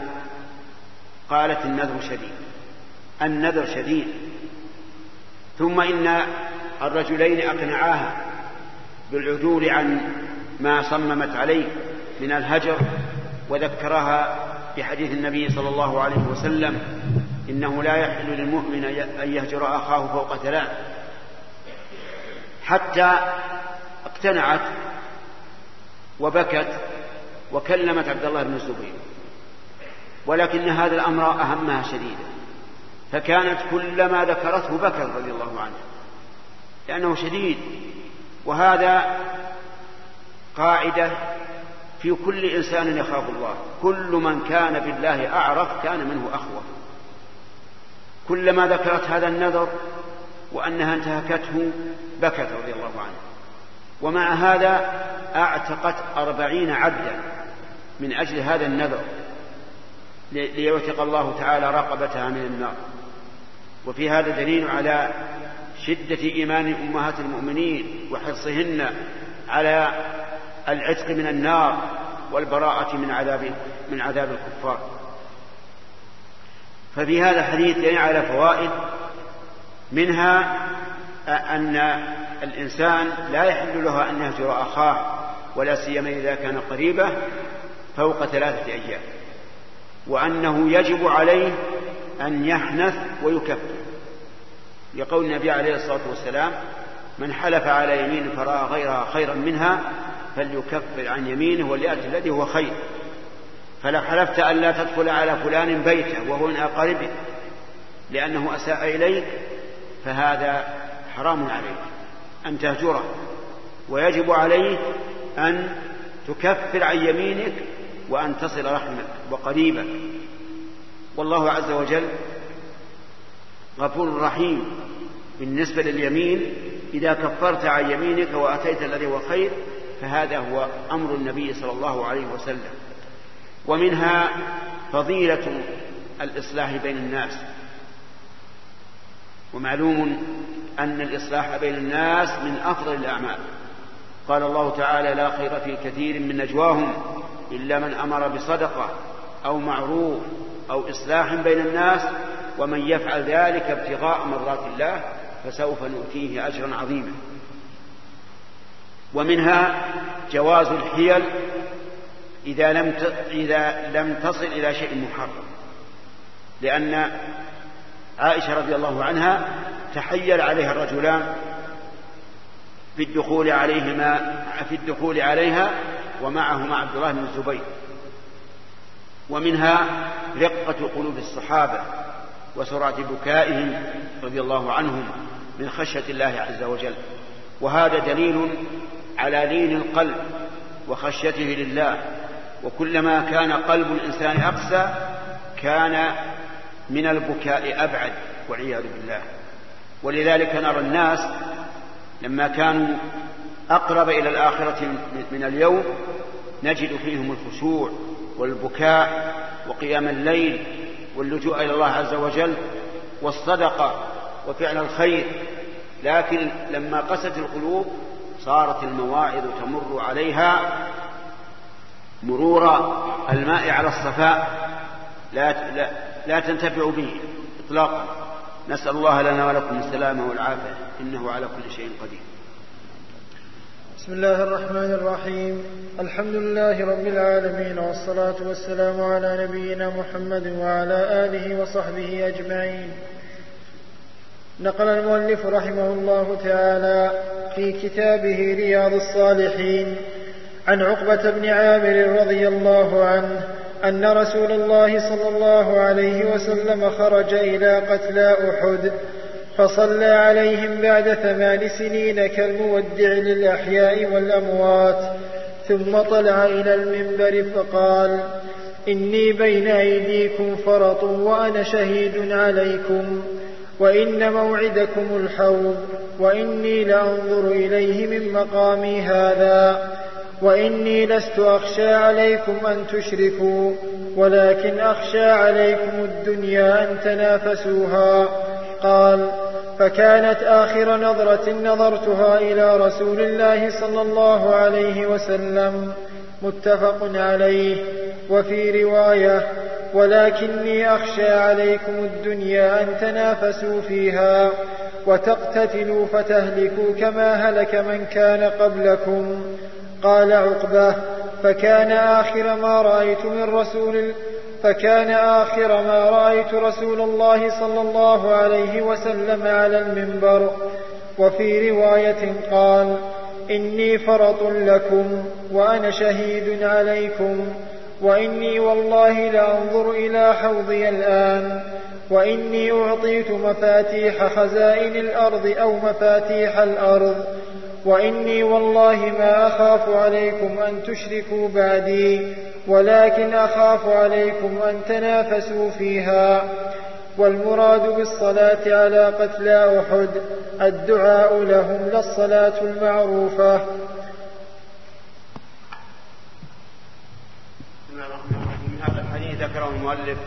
قالت النذر شديد النذر شديد ثم إن الرجلين أقنعاها بالعدول عن ما صممت عليه من الهجر وذكرها بحديث النبي صلى الله عليه وسلم إنه لا يحل للمؤمن أن يهجر أخاه فوق ثلاث. حتى اقتنعت وبكت وكلمت عبد الله بن الزبير. ولكن هذا الأمر أهمها شديدا. فكانت كلما ذكرته بكى رضي الله عنه لأنه شديد. وهذا قاعدة في كل إنسان يخاف الله. كل من كان بالله أعرف كان منه أخوف كلما ذكرت هذا النذر وأنها انتهكته بكت رضي الله عنه. ومع هذا أعتقت أربعين عبدا من أجل هذا النذر ليوثق الله تعالى رقبتها من النار. وفي هذا دليل على شدة إيمان أمهات المؤمنين وحرصهن على العتق من النار والبراءة من عذاب من عذاب الكفار. ففي هذا الحديث دليل على فوائد منها أن الإنسان لا يحل له أن يهجر أخاه ولا سيما إذا كان قريبه فوق ثلاثة أيام وأنه يجب عليه أن يحنث ويكفر لقول النبي عليه الصلاة والسلام من حلف على يمين فرأى غيرها خيرا منها فليكفر عن يمينه وليأتي الذي هو خير. فلو حلفت أن لا تدخل على فلان بيته وهو من أقاربه لأنه أساء إليك فهذا حرام عليك. أن تهجره ويجب عليك أن تكفر عن يمينك وأن تصل رحمك وقريبك. والله عز وجل غفور رحيم. بالنسبة لليمين إذا كفرت عن يمينك وأتيت الذي هو خير فهذا هو أمر النبي صلى الله عليه وسلم. ومنها فضيلة الإصلاح بين الناس. ومعلوم أن الإصلاح بين الناس من أفضل الأعمال. قال الله تعالى لا خير في كثير من نجواهم إلا من أمر بصدقة أو معروف أو إصلاح بين الناس ومن يفعل ذلك ابتغاء مرات الله فسوف نؤتيه أجرا عظيما. ومنها جواز الحيل إذا لم إذا لم تصل إلى شيء محرم لأن عائشة رضي الله عنها تحيل عليها الرجلان في الدخول عليهما في الدخول عليها ومعهما عبد الله بن الزبير. ومنها رقة قلوب الصحابة. وسرعة بكائهم رضي الله عنهم من خشية الله عز وجل. وهذا دليل على لين القلب وخشيته لله. وكلما كان قلب الإنسان أقسى كان من البكاء أبعد والعياذ بالله. ولذلك نرى الناس لما كانوا أقرب إلى الآخرة من اليوم نجد فيهم الخشوع والبكاء وقيام الليل واللجوء إلى الله عز وجل والصدقة وفعل الخير. لكن لما قست القلوب صارت المواعظ تمر عليها مرور الماء على الصفاء. لا, لا, تنتفع به إطلاقا. نسأل الله لنا ولكم السلامة والعافية. إنه على كل شيء قدير. بسم الله الرحمن الرحيم. الحمد لله رب العالمين والصلاة والسلام على نبينا محمد وعلى آله وصحبه أجمعين. نقل المؤلف رحمه الله تعالى في كتابه رياض الصالحين عن عقبة بن عامر رضي الله عنه أن رسول الله صلى الله عليه وسلم خرج إلى قتلى أحد فصلى عليهم بعد ثمان سنين كالمودع للأحياء والأموات ثم طلع إلى المنبر فقال إني بين أيديكم فرط وأنا شهيد عليكم وإن موعدكم الحوض وإني لأنظر إليه من مقامي هذا وإني لست أخشى عليكم أن تشركوا ولكن أخشى عليكم الدنيا أن تنافسوها. قال فكانت آخر نظرة نظرتها إلى رسول الله صلى الله عليه وسلم. متفق عليه. وفي رواية ولكني أخشى عليكم الدنيا أن تنافسوا فيها وتقتتلوا فتهلكوا كما هلك من كان قبلكم. قال عقبة فكان آخر ما رأيت من رسول فكان آخر ما رأيت رسول الله صلى الله عليه وسلم على المنبر. وفي رواية قال إني فرط لكم وأنا شهيد عليكم وإني والله لأنظر إلى حوضي الآن وإني أعطيت مفاتيح خزائن الأرض أو مفاتيح الأرض وإني والله ما أخاف عليكم أن تشركوا بعدي ولكن أخاف عليكم أن تنافسوا فيها. والمراد بالصلاة على قتلى أحد الدعاء لهم لا الصلاة المعروفة. هذا الحديث ذكره المؤلف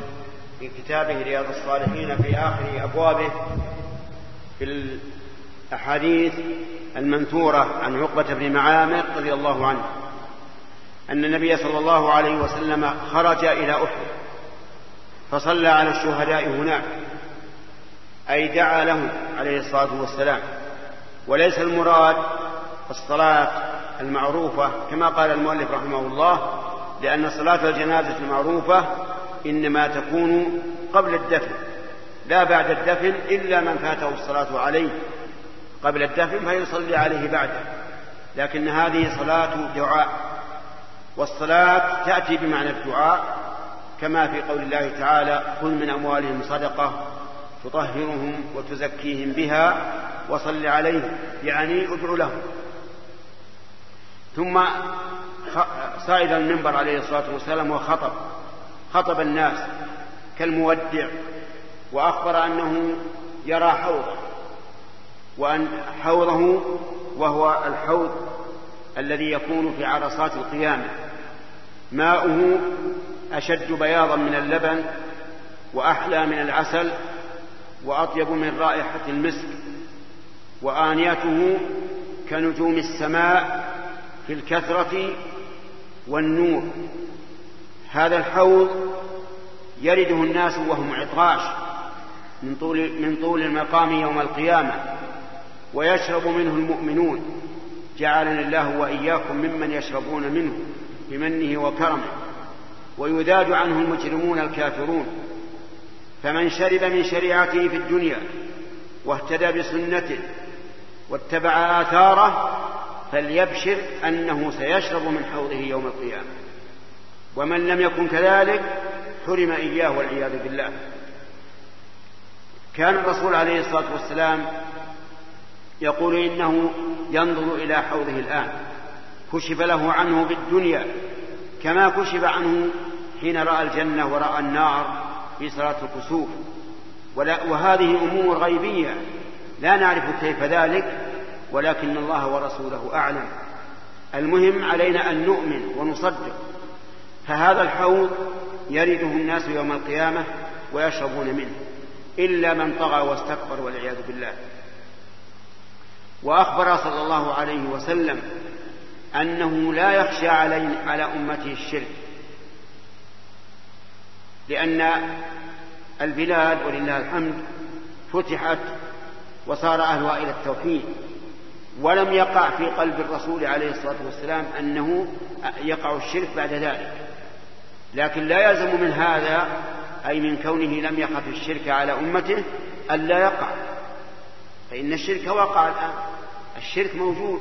في كتابه رياض الصالحين في آخر أبوابه في الأحاديث المنثورة عن عقبة بن معامر رضي الله عنه أن النبي صلى الله عليه وسلم خرج إلى أحد فصلى على الشهداء هناك أي دعا لهم عليه الصلاة والسلام. وليس المراد الصلاة المعروفة كما قال المؤلف رحمه الله لأن صلاة الجنازة المعروفة إنما تكون قبل الدفن لا بعد الدفن إلا من فاته الصلاة عليه. قبل الدفن فيصلي عليه بعده لكن هذه صلاة دعاء والصلاة تأتي بمعنى الدعاء كما في قول الله تعالى خذ من أموالهم صدقة تطهرهم وتزكيهم بها وصل عليهم. يعني ادع لهم. ثم صعد المنبر عليه الصلاة والسلام وخطب خطب الناس كالمودع وأخبر أنه يرى حوضه. وأن حوضه وهو الحوض الذي يكون في عرصات القيامة. ماؤه أشد بياضا من اللبن وأحلى من العسل وأطيب من رائحة المسك وآنيته كنجوم السماء في الكثرة والنور. هذا الحوض يرده الناس وهم عطاش من طول من طول المقام يوم القيامة. ويشرب منه المؤمنون. جعلنا الله وإياكم ممن يشربون منه بمنه وكرمه. ويذاد عنه المجرمون الكافرون. فمن شرب من شريعته في الدنيا واهتدى بسنته واتبع آثاره فليبشر أنه سيشرب من حوضه يوم القيامة. ومن لم يكن كذلك حرم إياه والعياذ بالله. كان الرسول عليه الصلاة والسلام يقول إنه ينظر إلى حوضه الآن. كشف له عنه في الدنيا كما كشف عنه حين رأى الجنة ورأى النار في صلاة الكسوف. وهذه أمور غيبية. لا نعرف كيف ذلك ولكن الله ورسوله أعلم. المهم علينا أن نؤمن ونصدق. فهذا الحوض يرده الناس يوم القيامة ويشربون منه إلا من طغى واستكبر والعياذ بالله. وأخبر صلى الله عليه وسلم أنه لا يخشى علي على أمته الشرك لأن البلاد ولله الحمد فتحت وصار أهلها إلى التوحيد ولم يقع في قلب الرسول عليه الصلاة والسلام أنه يقع الشرك بعد ذلك. لكن لا يلزم من هذا أي من كونه لم يخف الشرك على أمته ألا يقع. فإن الشرك وقع الآن. الشرك موجود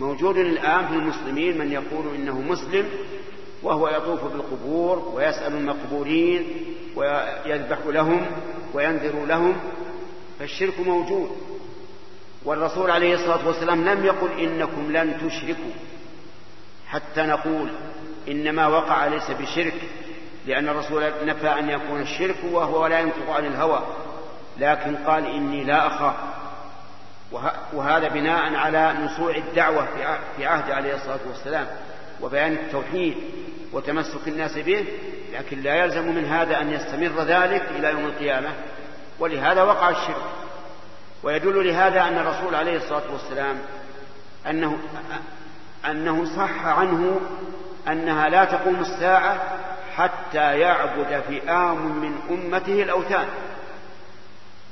موجود الآن في المسلمين من يقول إنه مسلم وهو يطوف بالقبور ويسأل المقبورين ويذبح لهم وينذر لهم فالشرك موجود. والرسول عليه الصلاة والسلام لم يقل إنكم لن تشركوا حتى نقول إنما وقع ليس بشرك لأن الرسول نفى أن يكون الشرك وهو لا ينطق عن الهوى لكن قال إني لا أخاف. وهذا بناء على نصوع الدعوة في عهد عليه الصلاة والسلام وبيان التوحيد وتمسك الناس به لكن لا يلزم من هذا أن يستمر ذلك إلى يوم القيامة ولهذا وقع الشرك. ويدل لهذا أن الرسول عليه الصلاة والسلام أنه أنه صح عنه أنها لا تقوم الساعة حتى يعبد فئام من أمته الأوثان.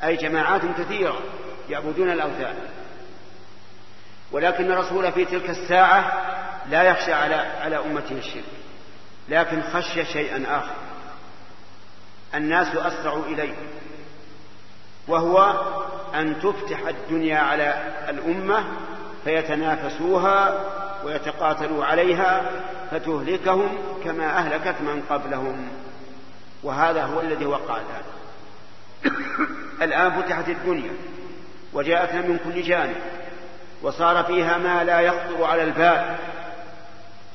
أي جماعات كثيرة. يعبدون الأوثان. ولكن الرسول في تلك الساعة لا يخشى على على أمته الشرك لكن خشي شيئا آخر. الناس أسرعوا إليه وهو أن تفتح الدنيا على الأمة فيتنافسوها ويتقاتلوا عليها فتهلكهم كما أهلكت من قبلهم. وهذا هو الذي وقع الآن (coughs) الآن فتحت الدنيا. وجاءتنا من كل جانب وصار فيها ما لا يخطر على البال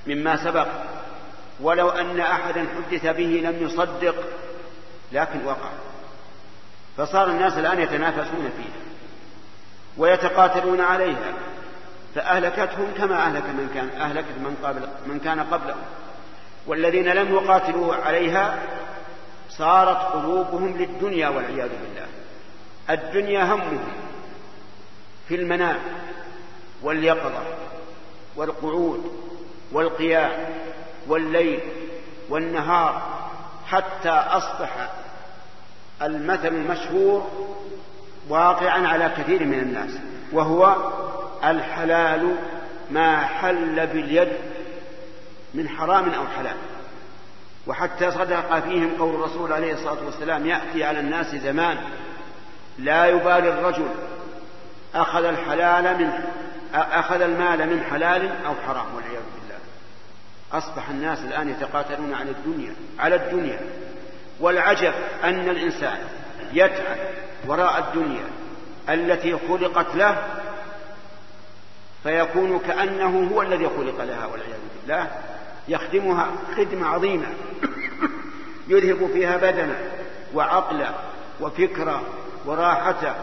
مما سبق. ولو أن أحدا حدث به لم يصدق لكن وقع. فصار الناس الآن يتنافسون فيها ويتقاتلون عليها فأهلكتهم كما أهلك من كان أهلكت من, قبل من كان قبلهم. والذين لم يقاتلوا عليها صارت قلوبهم للدنيا والعياذ بالله. الدنيا همهم. في المنام واليقظة والقعود والقيام والليل والنهار حتى أصبح المثل المشهور واقعا على كثير من الناس وهو الحلال ما حل باليد من حرام أو حلال. وحتى صدق فيهم قول الرسول عليه الصلاة والسلام يأتي على الناس زمان لا يبالي الرجل أخذ الحلال من أخذ المال من حلال أو حرام والعياذ بالله. أصبح الناس الآن يتقاتلون على الدنيا على الدنيا. والعجب أن الإنسان يتعب وراء الدنيا التي خلقت له فيكون كأنه هو الذي خلق لها والعياذ بالله. يخدمها خدمة عظيمة. يذهب فيها بدنا وعقلا وفكرة وراحة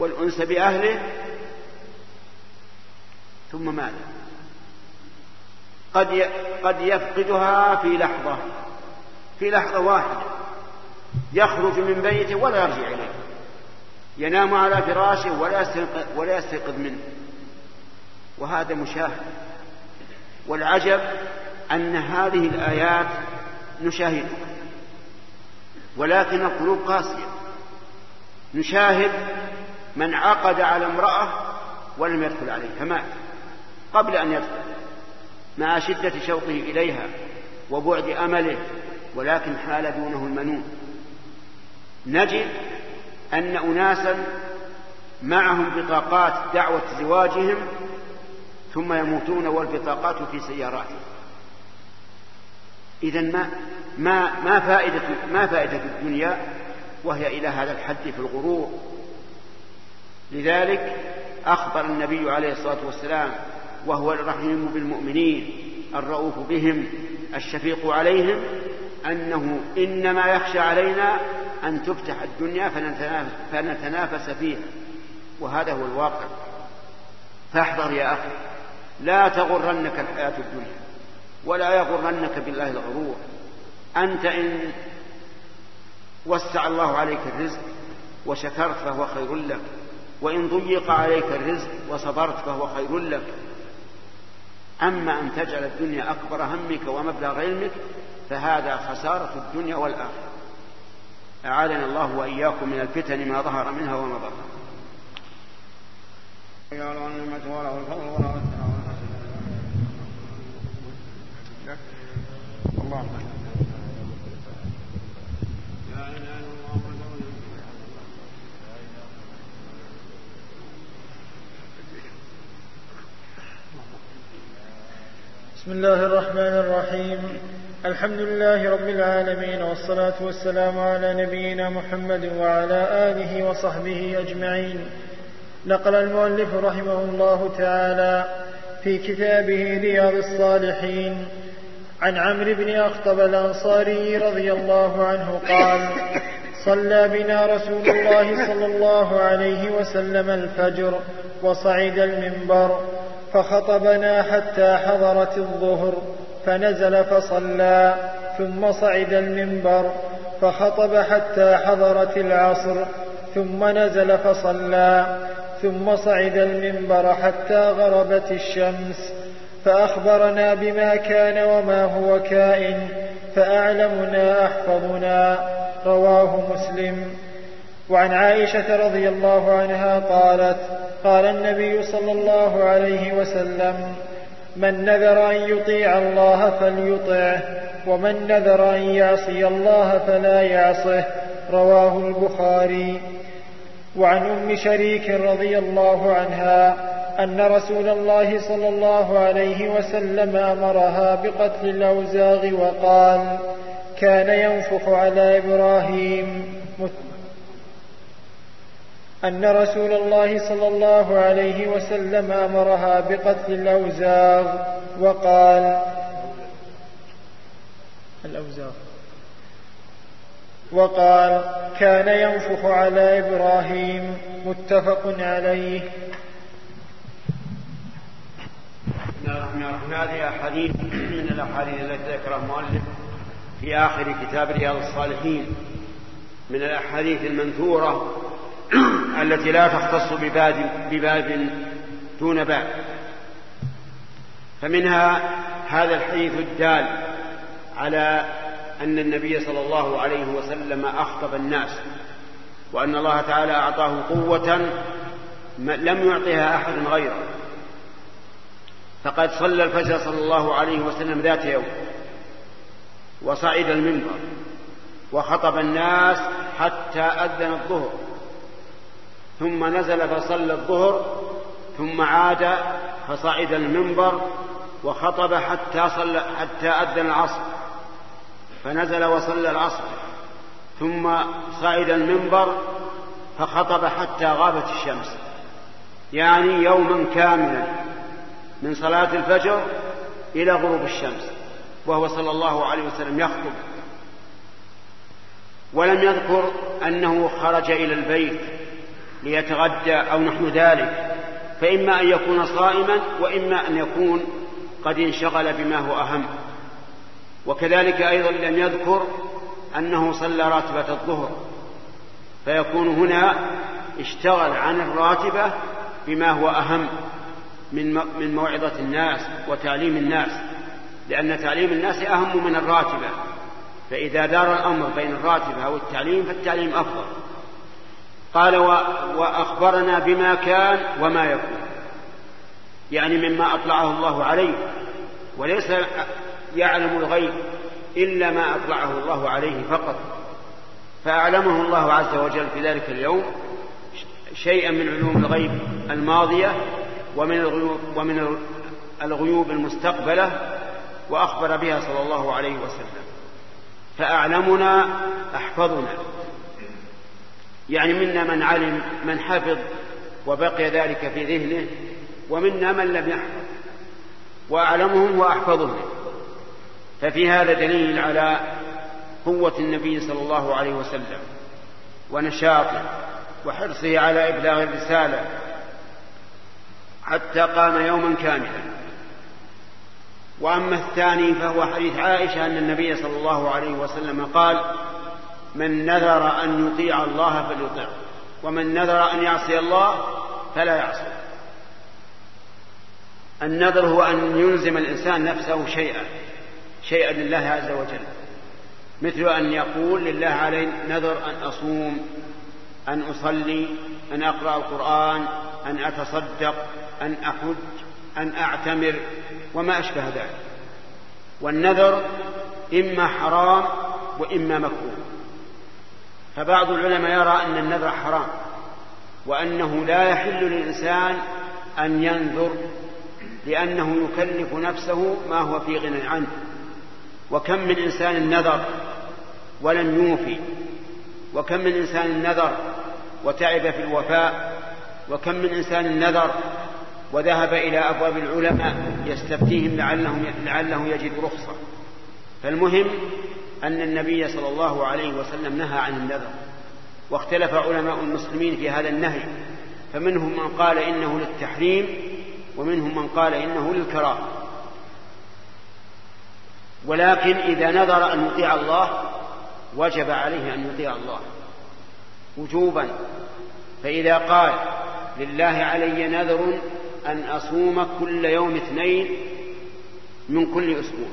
والأنس بأهله ثم ماذا قد قد يفقدها في لحظة في لحظة واحدة. يخرج من بيته ولا يرجع إليه. ينام على فراشه ولا يستيقظ ولا يستيقظ منه. وهذا مشاهد. والعجب أن هذه الآيات نشاهدها ولكن القلوب قاسية. نشاهد من عقد على امرأة ولم يدخل عليها مات قبل أن يدخل مع شدة شوقه إليها وبعد أمله ولكن حال دونه المنون. نجد أن أناسا معهم بطاقات دعوة زواجهم ثم يموتون والبطاقات في سياراتهم. إذا ما ما ما فائدة ما فائدة الدنيا؟ وهي إلى هذا الحد في الغرور. لذلك أخبر النبي عليه الصلاة والسلام وهو الرحيم بالمؤمنين الرؤوف بهم الشفيق عليهم أنه إنما يخشى علينا أن تفتح الدنيا فنتنافس, فنتنافس فيها. وهذا هو الواقع. فاحذر يا أخي. لا تغرنك الحياة الدنيا ولا يغرنك بالله الغرور. أنت إن وسع الله عليك الرزق وشكرت فهو خير لك. وإن ضيق عليك الرزق وصبرت فهو خير لك. أما أن تجعل الدنيا أكبر همك ومبلغ علمك فهذا خسارة الدنيا والآخرة. أعاذنا الله وإياكم من الفتن ما ظهر منها وما بطن. اللهم بسم الله الرحمن الرحيم. الحمد لله رب العالمين والصلاة والسلام على نبينا محمد وعلى آله وصحبه أجمعين. نقل المؤلف رحمه الله تعالى في كتابه رياض الصالحين عن عمرو بن أخطب الأنصاري رضي الله عنه قال صلى بنا رسول الله صلى الله عليه وسلم الفجر وصعد المنبر فخطبنا حتى حضرت الظهر فنزل فصلى ثم صعد المنبر فخطب حتى حضرت العصر ثم نزل فصلى ثم صعد المنبر حتى غربت الشمس. فأخبرنا بما كان وما هو كائن فأعلمنا أحفظنا رواه مسلم. وعن عائشة رضي الله عنها قالت قال النبي صلى الله عليه وسلم من نذر أن يطيع الله فليطعه ومن نذر أن يعصي الله فلا يعصه. رواه البخاري. وعن أم شريك رضي الله عنها أن رسول الله صلى الله عليه وسلم أمرها بقتل الأوزاغ وقال كان ينفخ على إبراهيم. أن رسول الله صلى الله عليه وسلم أمرها بقتل الأوزاغ وقال الأوزاغ وقال كان ينفخ على إبراهيم متفق عليه. هذه أحاديث من الأحاديث التي ذكرها المؤلف في آخر كتاب رياض الصالحين. من الأحاديث المنثورة (coughs) التي لا تختص بباب بباب دون باب. فمنها هذا الحديث الدال على أن النبي صلى الله عليه وسلم أخطب الناس وأن الله تعالى أعطاه قوة لم يعطها أحد غيره. فقد صلى الفجر صلى الله عليه وسلم ذات يوم وصعد المنبر وخطب الناس حتى أذن الظهر. ثم نزل فصلى الظهر ثم عاد فصعد المنبر وخطب حتى صلى حتى أذن العصر فنزل وصلى العصر. ثم صعد المنبر فخطب حتى غابت الشمس. يعني يوما كاملا من صلاة الفجر إلى غروب الشمس وهو صلى الله عليه وسلم يخطب. ولم يذكر أنه خرج إلى البيت. ليتغدى أو نحو ذلك فإما أن يكون صائما وإما أن يكون قد انشغل بما هو أهم. وكذلك أيضا لم يذكر أنه صلى راتبة الظهر فيكون هنا اشتغل عن الراتبة بما هو أهم من من موعظة الناس وتعليم الناس لأن تعليم الناس أهم من الراتبة. فإذا دار الأمر بين الراتبة أو التعليم فالتعليم أفضل. قال وأخبرنا بما كان وما يكون. يعني مما أطلعه الله عليه. وليس يعلم الغيب إلا ما أطلعه الله عليه فقط. فأعلمه الله عز وجل في ذلك اليوم شيئا من علوم الغيب الماضية ومن الغيوب, ومن الغيوب المستقبلة وأخبر بها صلى الله عليه وسلم. فأعلمنا أحفظنا. يعني منا من علم من حفظ وبقي ذلك في ذهنه ومنا من لم يحفظ. وأعلمهم وأحفظهم. ففي هذا دليل على قوة النبي صلى الله عليه وسلم ونشاطه وحرصه على إبلاغ الرسالة حتى قام يوما كاملا. وأما الثاني فهو حديث عائشة أن النبي صلى الله عليه وسلم قال من نذر أن يطيع الله فليطع ومن نذر أن يعصي الله فلا يعصي النذر هو أن يلزم الإنسان نفسه شيئا شيئا لله عز وجل. مثل أن يقول لله علي نذر أن أصوم أن أصلي أن أقرأ القرآن أن أتصدق أن أحج أن أعتمر وما أشبه ذلك. والنذر إما حرام وإما مكروه. فبعض العلماء يرى أن النذر حرام وأنه لا يحل للإنسان أن ينذر لأنه يكلف نفسه ما هو في غنى عنه. وكم من إنسان نذر ولم يوفي وكم من إنسان نذر وتعب في الوفاء وكم من إنسان نذر وذهب إلى أبواب العلماء يستفتيهم لعلهم لعله يجد رخصة. فالمهم أن النبي صلى الله عليه وسلم نهى عن النذر واختلف علماء المسلمين في هذا النهي فمنهم من قال إنه للتحريم ومنهم من قال إنه للكراهة. ولكن إذا نذر أن يطيع الله وجب عليه أن يطيع الله. وجوبا فإذا قال لله علي نذر أن أصوم كل يوم اثنين من كل أسبوع.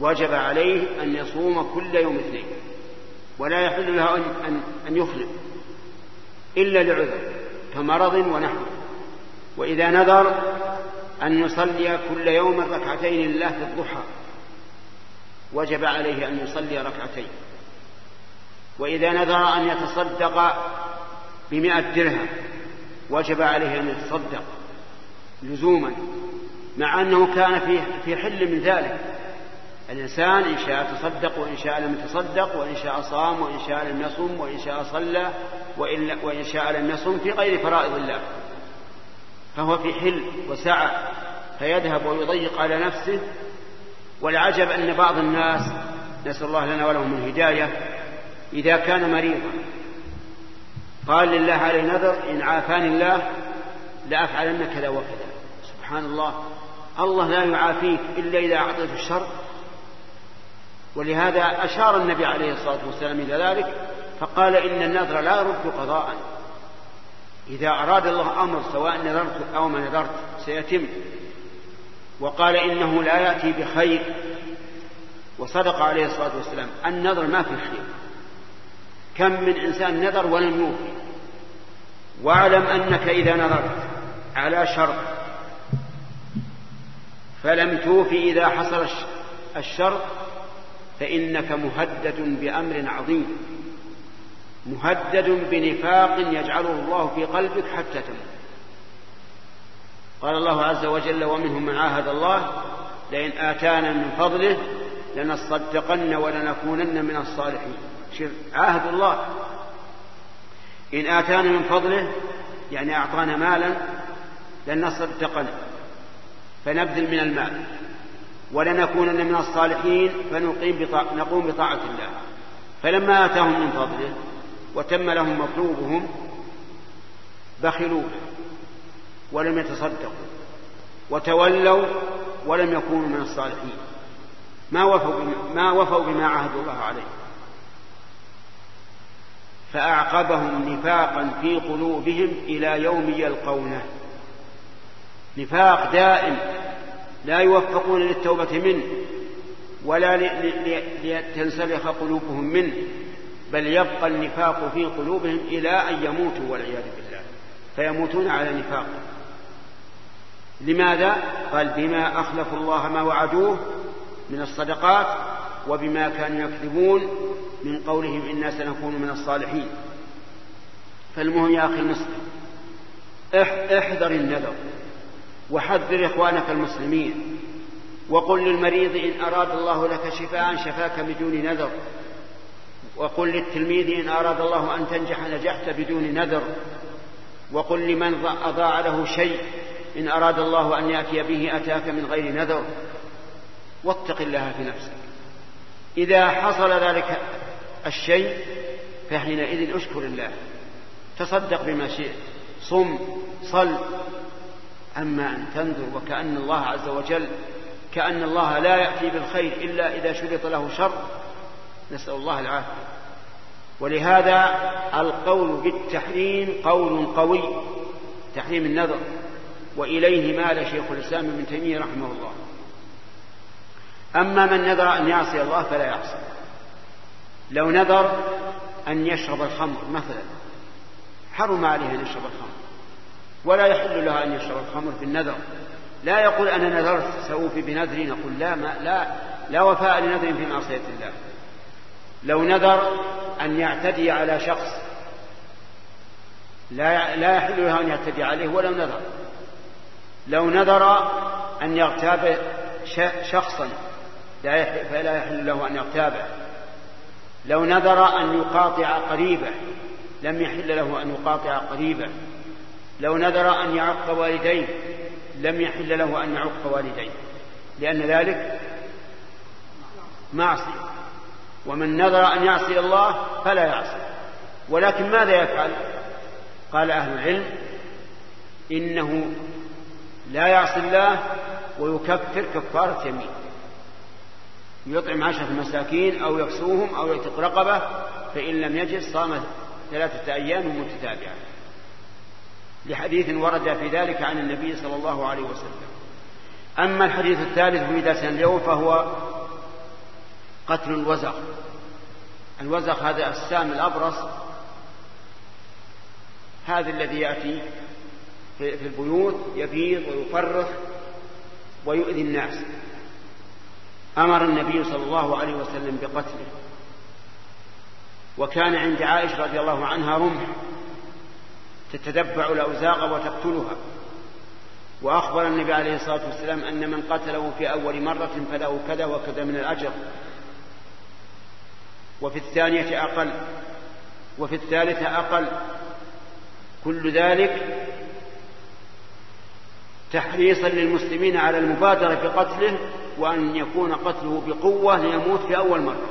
وجب عليه أن يصوم كل يوم اثنين ولا يحل له أن, أن يخلف إلا لعذر كمرض ونحو وإذا نذر أن يصلي كل يوم ركعتين لله في الضحى وجب عليه أن يصلي ركعتين. وإذا نذر أن يتصدق بمئة درهم وجب عليه أن يتصدق لزوما مع أنه كان في في حل من ذلك. الإنسان إن شاء تصدق وإن شاء لم يتصدق وإن شاء صام وإن شاء لم يصم وإن شاء صلى وإن, وإن شاء لم يصم في غير فرائض الله. فهو في حل وسعة فيذهب ويضيق على نفسه. والعجب أن بعض الناس نسأل الله لنا ولهم الهداية إذا كان مريضا. قال لله عليه نذر إن عافاني الله لأفعلن كذا وكذا سبحان الله. الله لا يعافيك إلا إذا أعطيته الشر. ولهذا أشار النبي عليه الصلاة والسلام إلى ذلك فقال إن النذر لا يرد قضاء. إذا أراد الله أمر سواء نذرت أو ما نذرت سيتم. وقال إنه لا يأتي بخير. وصدق عليه الصلاة والسلام النذر ما في خير. كم من إنسان نذر ولم يوفي. واعلم أنك إذا نذرت على شرط. فلم توفي إذا حصل الشرط فإنك مهدد بأمر عظيم. مهدد بنفاق يجعله الله في قلبك حتى تموت. قال الله عز وجل ومنهم من عاهد الله لئن آتانا من فضله لنصدقن ولنكونن من الصالحين. عاهد الله. إن آتانا من فضله يعني أعطانا مالا لنصدقن فنبذل من المال. ولنكونن من الصالحين فنقيم بطاعة نقوم بطاعة الله. فلما آتاهم من فضله وتم لهم مطلوبهم بخلوا ولم يتصدقوا وتولوا ولم يكونوا من الصالحين. ما وفوا بما, ما وفوا بما عهدوا الله عليه. فأعقبهم نفاقا في قلوبهم إلى يوم يلقونه. نفاق دائم لا يوفقون للتوبة منه ولا لتنسلخ قلوبهم منه بل يبقى النفاق في قلوبهم إلى أن يموتوا والعياذ بالله. فيموتون على نفاق. لماذا؟ قال بما أخلفوا الله ما وعدوه من الصدقات وبما كانوا يكذبون من قولهم إنا سنكون من الصالحين. فالمهم يا أخي المسلم احذر النذر. وحذر إخوانك المسلمين. وقل للمريض إن أراد الله لك شفاء شفاك بدون نذر. وقل للتلميذ إن أراد الله أن تنجح نجحت بدون نذر. وقل لمن أضاع له شيء إن أراد الله أن يأتي به أتاك من غير نذر. واتق الله في نفسك. إذا حصل ذلك الشيء فحينئذ أشكر الله. تصدق بما شئت. صم صل. أما أن تنذر وكأن الله عز وجل كأن الله لا يأتي بالخير إلا إذا شرط له شر نسأل الله العافية. ولهذا القول بالتحريم قول قوي تحريم النذر. وإليه مال شيخ الإسلام ابن تيمية رحمه الله. أما من نذر أن يعصي الله فلا يعصي. لو نذر أن يشرب الخمر مثلا حرم عليه أن يشرب الخمر. ولا يحل له أن يشرب الخمر في النذر. لا يقول أنا نذرت سأوفي بنذري نقول لا ما لا لا وفاء لنذر في معصية الله. لو نذر أن يعتدي على شخص لا لا يحل له أن يعتدي عليه ولو نذر. لو نذر أن يغتاب شخصا فلا يحل له أن يغتابه. لو نذر أن يقاطع قريبه لم يحل له أن يقاطع قريبه. لو نذر أن يعق والديه لم يحل له أن يعق والديه. لأن ذلك معصية. ومن نظر أن يعصي الله فلا يعصي. ولكن ماذا يفعل؟ قال أهل العلم إنه لا يعصي الله ويكفر كفارة يمين يطعم عشرة مساكين أو يكسوهم أو يعتق رقبة فإن لم يجد صام ثلاثة أيام متتابعة لحديث ورد في ذلك عن النبي صلى الله عليه وسلم. أما الحديث الثالث في درسنا اليوم فهو قتل الوزغ. الوزغ هذا السام الأبرص هذا الذي يأتي في البيوت يبيض ويفرخ ويؤذي الناس. أمر النبي صلى الله عليه وسلم بقتله. وكان عند عائشة رضي الله عنها رمح. تتتبع الأوزاق وتقتلها. وأخبر النبي عليه الصلاة والسلام أن من قتله في أول مرة فله كذا وكذا من الأجر. وفي الثانية أقل. وفي الثالثة أقل. كل ذلك تحريصا للمسلمين على المبادرة بقتله وأن يكون قتله بقوة ليموت في أول مرة.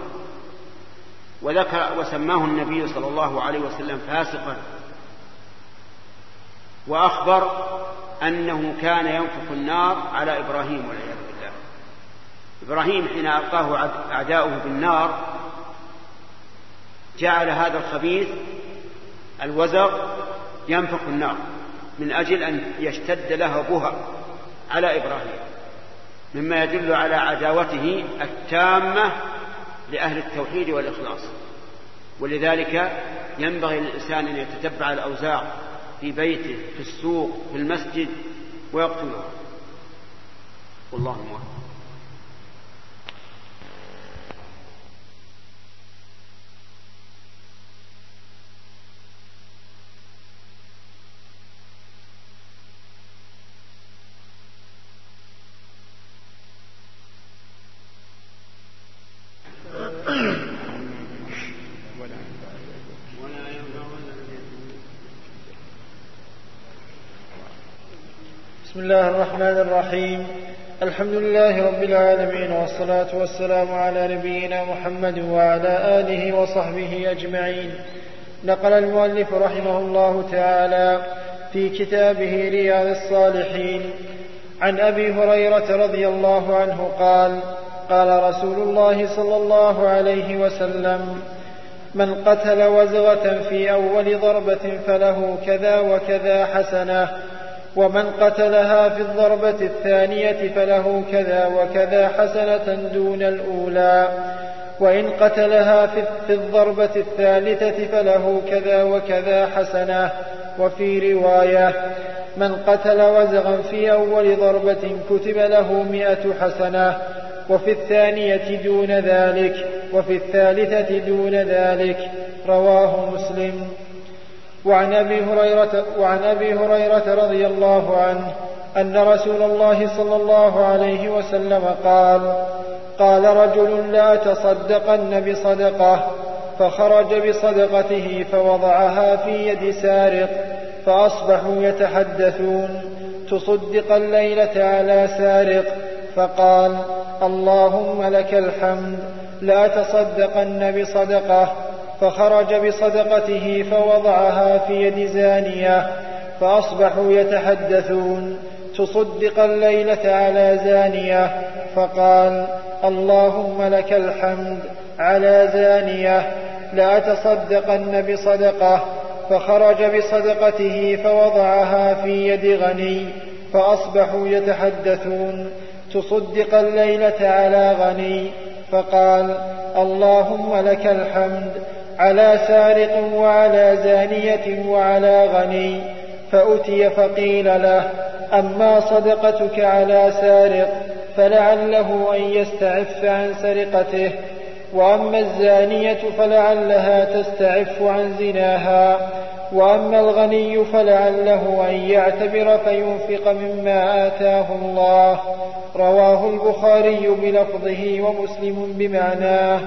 وذكر وسماه النبي صلى الله عليه وسلم فاسقا. وأخبر أنه كان ينفخ النار على إبراهيم والعياذ بالله. إبراهيم حين ألقاه أعداؤه بالنار جعل هذا الخبيث الوزغ ينفخ النار من أجل أن يشتد لهبها على إبراهيم مما يدل على عداوته التامة لأهل التوحيد والإخلاص. ولذلك ينبغي للإنسان أن يتتبع الأوزاع في بيته في السوق في المسجد ويقتلها والله موفق. الله الرحمن الرحيم. الحمد لله رب العالمين والصلاة والسلام على نبينا محمد وعلى آله وصحبه أجمعين. نقل المؤلف رحمه الله تعالى في كتابه رياض الصالحين. عن أبي هريرة رضي الله عنه قال قال رسول الله صلى الله عليه وسلم من قتل وزغة في أول ضربة فله كذا وكذا حسنة ومن قتلها في الضربة الثانية فله كذا وكذا حسنة دون الأولى. وإن قتلها في الضربة الثالثة فله كذا وكذا حسنة. وفي رواية من قتل وزغا في أول ضربة كتب له مئة حسنة. وفي الثانية دون ذلك. وفي الثالثة دون ذلك. رواه مسلم. وعن أبي هريرة, وعن أبي هريرة رضي الله عنه أن رسول الله صلى الله عليه وسلم قال قال رجل لا تصدقن بصدقة فخرج بصدقته فوضعها في يد سارق فأصبحوا يتحدثون تصدق الليلة على سارق فقال اللهم لك الحمد لا تصدقن بصدقة فخرج بصدقته فوضعها في يد زانية فأصبحوا يتحدثون. تصدق الليلة على زانية فقال اللهم لك الحمد على زانية. لا تصدقن بصدقة. فخرج بصدقته فوضعها في يد غني فأصبحوا يتحدثون. تصدق الليلة على غني فقال اللهم لك الحمد على سارق وعلى زانية وعلى غني فأتي فقيل له أما صدقتك على سارق فلعله أن يستعف عن سرقته وأما الزانية فلعلها تستعف عن زناها وأما الغني فلعله أن يعتبر فينفق مما آتاه الله. رواه البخاري بلفظه ومسلم بمعناه.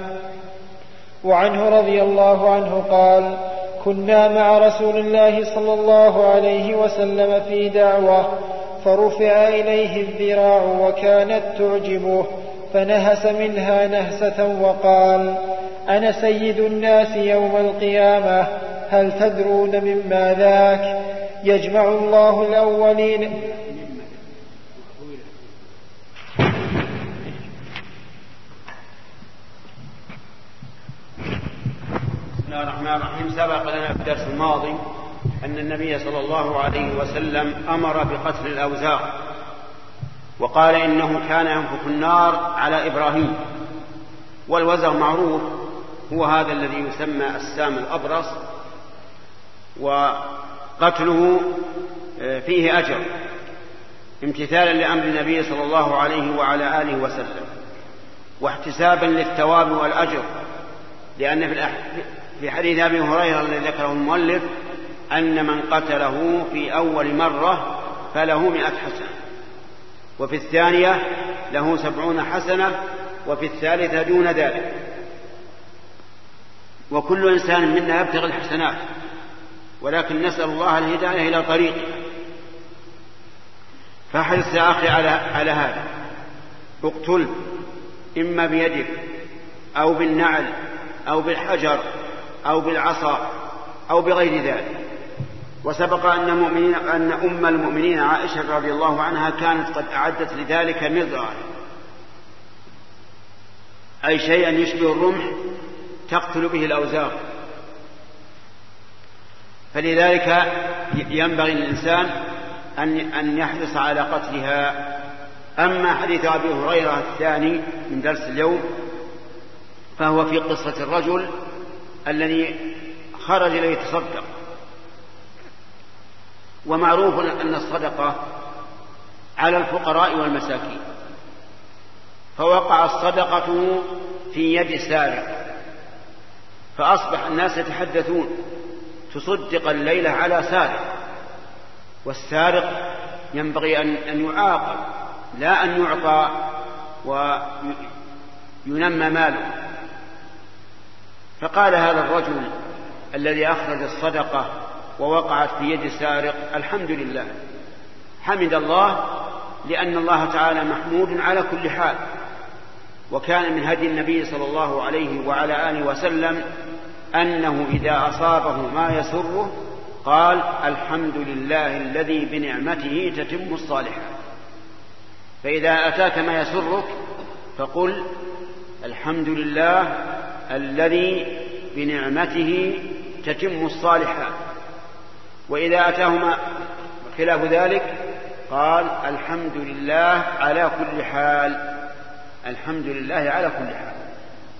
وعنه رضي الله عنه قال كنا مع رسول الله صلى الله عليه وسلم في دعوة فرفع إليه الذراع وكانت تعجبه فنهس منها نهسة وقال أنا سيد الناس يوم القيامة هل تدرون مما ذاك؟ يجمع الله الأولين بسم الله الرحمن الرحيم سبق لنا في الدرس الماضي أن النبي صلى الله عليه وسلم أمر بقتل الأوزاع وقال إنه كان ينفخ النار على إبراهيم والوزغ معروف هو هذا الذي يسمى السام الأبرص وقتله آه، فيه أجر امتثالا لأمر النبي صلى الله عليه وعلى آله وسلم واحتسابا للثواب والأجر لأن في حديث أبي هريرة الذي ذكره المؤلف أن من قتله في أول مرة فله مئة حسنة وفي الثانية له سبعون حسنة وفي الثالثة دون ذلك. وكل إنسان منا يبتغي الحسنات ولكن نسأل الله الهداية إلى طريقه فاحرص يا أخي على على هذا. اقتل إما بيدك أو بالنعل أو بالحجر أو بالعصا أو بغير ذلك. وسبق أن المؤمنين أن أم المؤمنين عائشة رضي الله عنها كانت قد أعدت لذلك مضرا. أي شيئا يشبه الرمح تقتل به الأوزار فلذلك ينبغي للإنسان أن أن يحرص على قتلها. أما حديث أبي هريرة الثاني من درس اليوم فهو في قصة الرجل الذي خرج ليتصدق ومعروف أن الصدقة على الفقراء والمساكين. فوقع الصدقة في يد سارق فأصبح الناس يتحدثون. تصدق الليلة على سارق. والسارق ينبغي أن يعاقب. لا أن يعطى وينمى ماله. فقال هذا الرجل الذي أخرج الصدقة ووقعت في يد سارق الحمد لله. حمد الله لأن الله تعالى محمود على كل حال. وكان من هدي النبي صلى الله عليه وعلى آله وسلم أنه إذا أصابه ما يسره قال الحمد لله الذي بنعمته تتم الصالحات فإذا أتاك ما يسرك فقل الحمد لله الذي بنعمته تتم الصالحات. وإذا أتاهما خلاف ذلك قال الحمد لله على كل حال. الحمد لله على كل حال.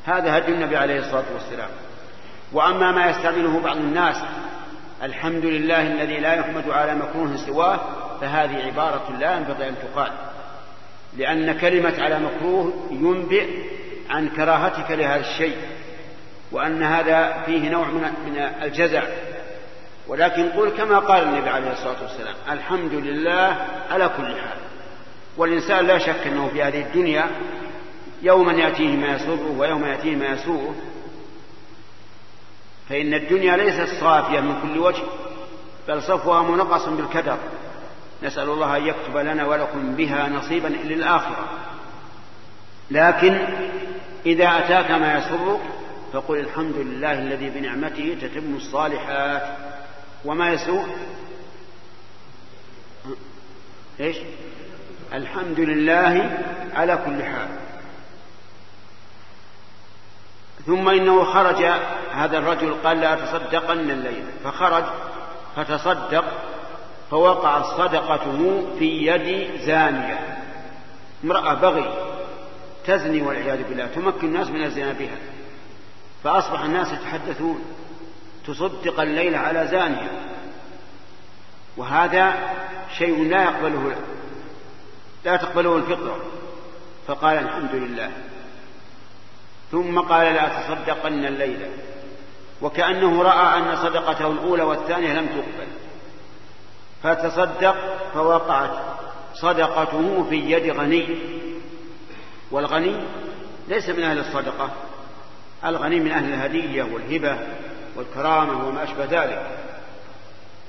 هذا هدي النبي عليه الصلاة والسلام. وأما ما يستعمله بعض الناس الحمد لله الذي لا يحمد على مكروه سواه فهذه عبارة لا ينبغي أن تقال. لأن كلمة على مكروه ينبئ عن كراهتك لهذا الشيء. وأن هذا فيه نوع من الجزع. ولكن قل كما قال النبي عليه الصلاة والسلام الحمد لله على كل حال. والإنسان لا شك أنه في هذه الدنيا يوما يأتيه ما يسره ويوم يأتيه ما يسوءه. فإن الدنيا ليست صافية من كل وجه بل صفوها منقص بالكدر. نسأل الله أن يكتب لنا ولكم بها نصيبا للآخرة لكن إذا أتاك ما يسرك فقل الحمد لله الذي بنعمته تتم الصالحات. وما يسوء؟ إيش؟ الحمد لله على كل حال. ثم إنه خرج هذا الرجل قال لا تصدقن الليل. فخرج فتصدق فوقعت صدقته في يد زانية. امرأة بغي تزني والعياذ بالله تمكن الناس من الزنا بها. فأصبح الناس يتحدثون تصدق الليل على زانية. وهذا شيء لا يقبله لا تقبله الفطرة. فقال الحمد لله. ثم قال لا تصدقن الليلة وكأنه رأى أن صدقته الأولى والثانية لم تقبل. فتصدق فوقعت صدقته في يد غني. والغني ليس من أهل الصدقة. الغني من أهل الهدية والهبة والكرامة وما أشبه ذلك.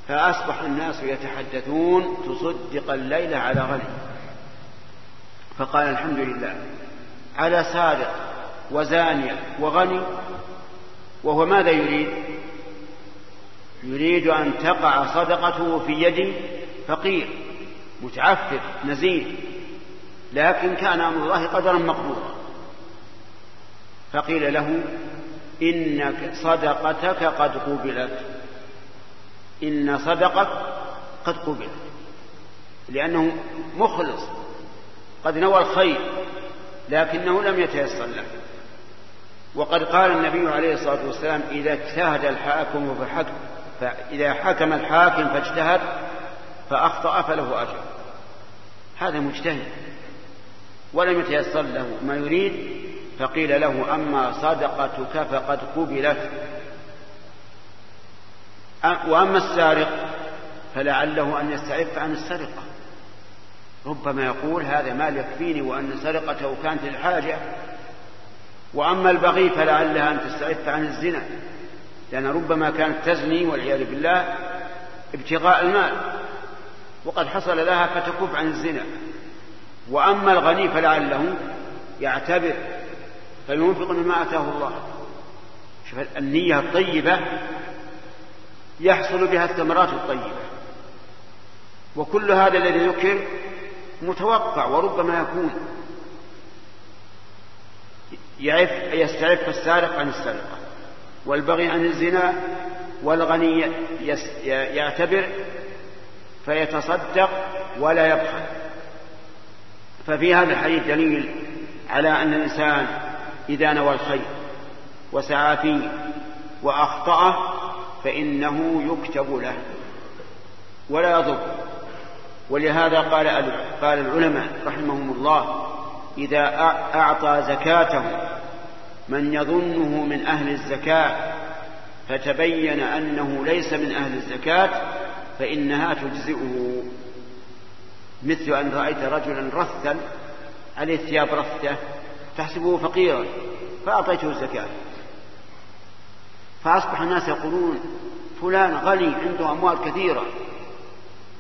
فأصبح الناس يتحدثون تصدق الليلة على غني. فقال الحمد لله. على سارق وزانية وغني. وهو ماذا يريد؟ يريد أن تقع صدقته في يد فقير متعفف نزيه. لكن كان أمر الله قدرا مقدورا فقيل له إنك صدقتك قد قبلت. إن صدقك قد قبلت. لأنه مخلص قد نوى الخير لكنه لم يتيسر له. وقد قال النبي عليه الصلاة والسلام إذا اجتهد الحاكم فحكم فإذا حكم الحاكم فاجتهد فأخطأ فله أجر. هذا مجتهد ولم يتيسر له. ما يريد فقيل له أما صدقتك فقد قبلت. وأما السارق فلعله أن يستعف عن السرقة. ربما يقول هذا مال يكفيني وأن سرقته كانت للحاجة وأما البغي فلعلها أن تستعف عن الزنا لأن ربما كانت تزني والعياذ بالله ابتغاء المال. وقد حصل لها فتكف عن الزنا. وأما الغني فلعله يعتبر فينفق مما آتاه الله. شوف النية الطيبة يحصل بها الثمرات الطيبة. وكل هذا الذي ذكر متوقع وربما يكون يعف يستعف السارق عن السرقة. والبغي عن الزنا والغني يعتبر فيتصدق ولا يبخل. ففي هذا الحديث دليل على أن الإنسان إذا نوى الخير وسعى فيه وأخطأه فإنه يكتب له. ولا يضر. ولهذا قال قال العلماء رحمهم الله إذا أعطى زكاته من يظنه من أهل الزكاة فتبين أنه ليس من أهل الزكاة فإنها تجزئه. مثل أن رأيت رجلا رثا عليه ثياب رثة تحسبه فقيرا فأعطيته الزكاة. فأصبح الناس يقولون فلان غني عنده أموال كثيرة.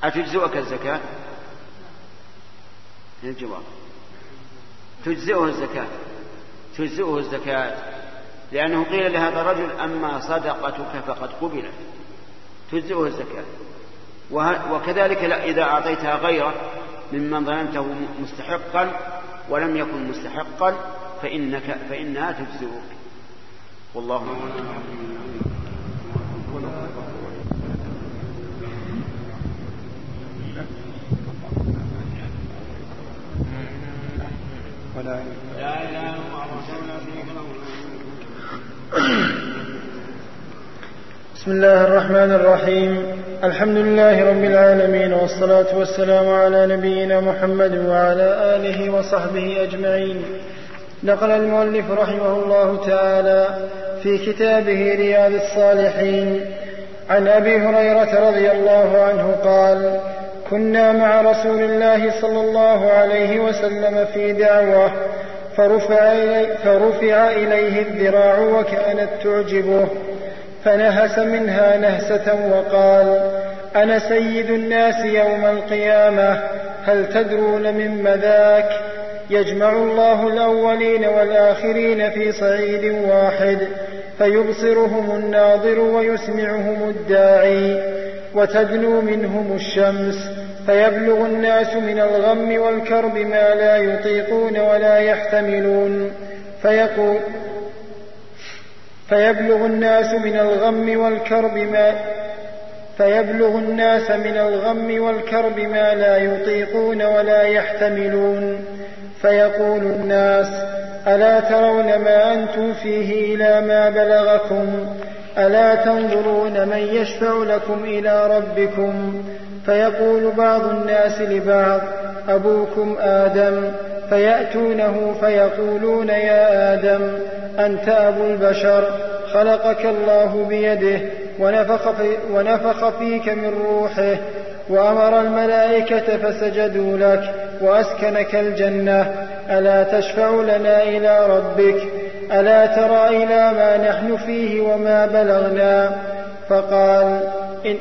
أتجزئك الزكاة؟ الجواب. تجزئه الزكاة. تجزئه الزكاة. لأنه قيل لهذا الرجل أما صدقتك فقد قبلت. تجزئه الزكاة. وكذلك إذا أعطيتها غيره ممن ظننته مستحقا ولم يكن مستحقا فإنك فإنها تجزئك. والله أعلم ولا إله بسم الله الرحمن الرحيم. الحمد لله رب العالمين والصلاة والسلام على نبينا محمد وعلى آله وصحبه أجمعين. نقل المؤلف رحمه الله تعالى في كتابه رياض الصالحين عن أبي هريرة رضي الله عنه قال كنا مع رسول الله صلى الله عليه وسلم في دعوة فرفع, إلي فرفع إليه الذراع وكانت تعجبه فنهس منها نهسة وقال أنا سيد الناس يوم القيامة هل تدرون مما ذاك يجمع الله الأولين والآخرين في صعيد واحد فيبصرهم الناظر ويسمعهم الداعي وتدنو منهم الشمس فيبلغ الناس من الغم والكرب ما لا يطيقون ولا يحتملون فيقول فيبلغ الناس من الغم والكرب ما فيبلغ الناس من الغم والكرب ما لا يطيقون ولا يحتملون. فيقول الناس ألا ترون ما أنتم فيه إلى ما بلغكم؟ ألا تنظرون من يشفع لكم إلى ربكم؟ فيقول بعض الناس لبعض أبوكم آدم؟ فيأتونه فيقولون يا آدم أنت أبو البشر خلقك الله بيده ونفخ, في ونفخ فيك من روحه وأمر الملائكة فسجدوا لك وأسكنك الجنة. ألا تشفع لنا إلى ربك؟ ألا ترى إلى ما نحن فيه وما بلغنا؟ فقال إن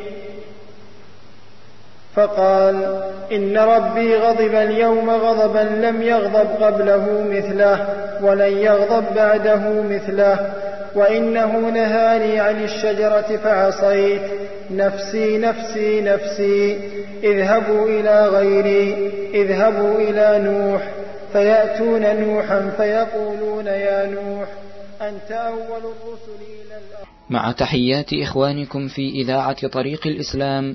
فقال إن ربي غضب اليوم غضبا لم يغضب قبله مثله ولن يغضب بعده مثله وإنه نهاني عن الشجرة فعصيت نفسي نفسي نفسي اذهبوا إلى غيري اذهبوا إلى نوح فيأتون نوحا فيقولون يا نوح أنت أول الرسل إلى الأرض. مع تحيات إخوانكم في إذاعة طريق الإسلام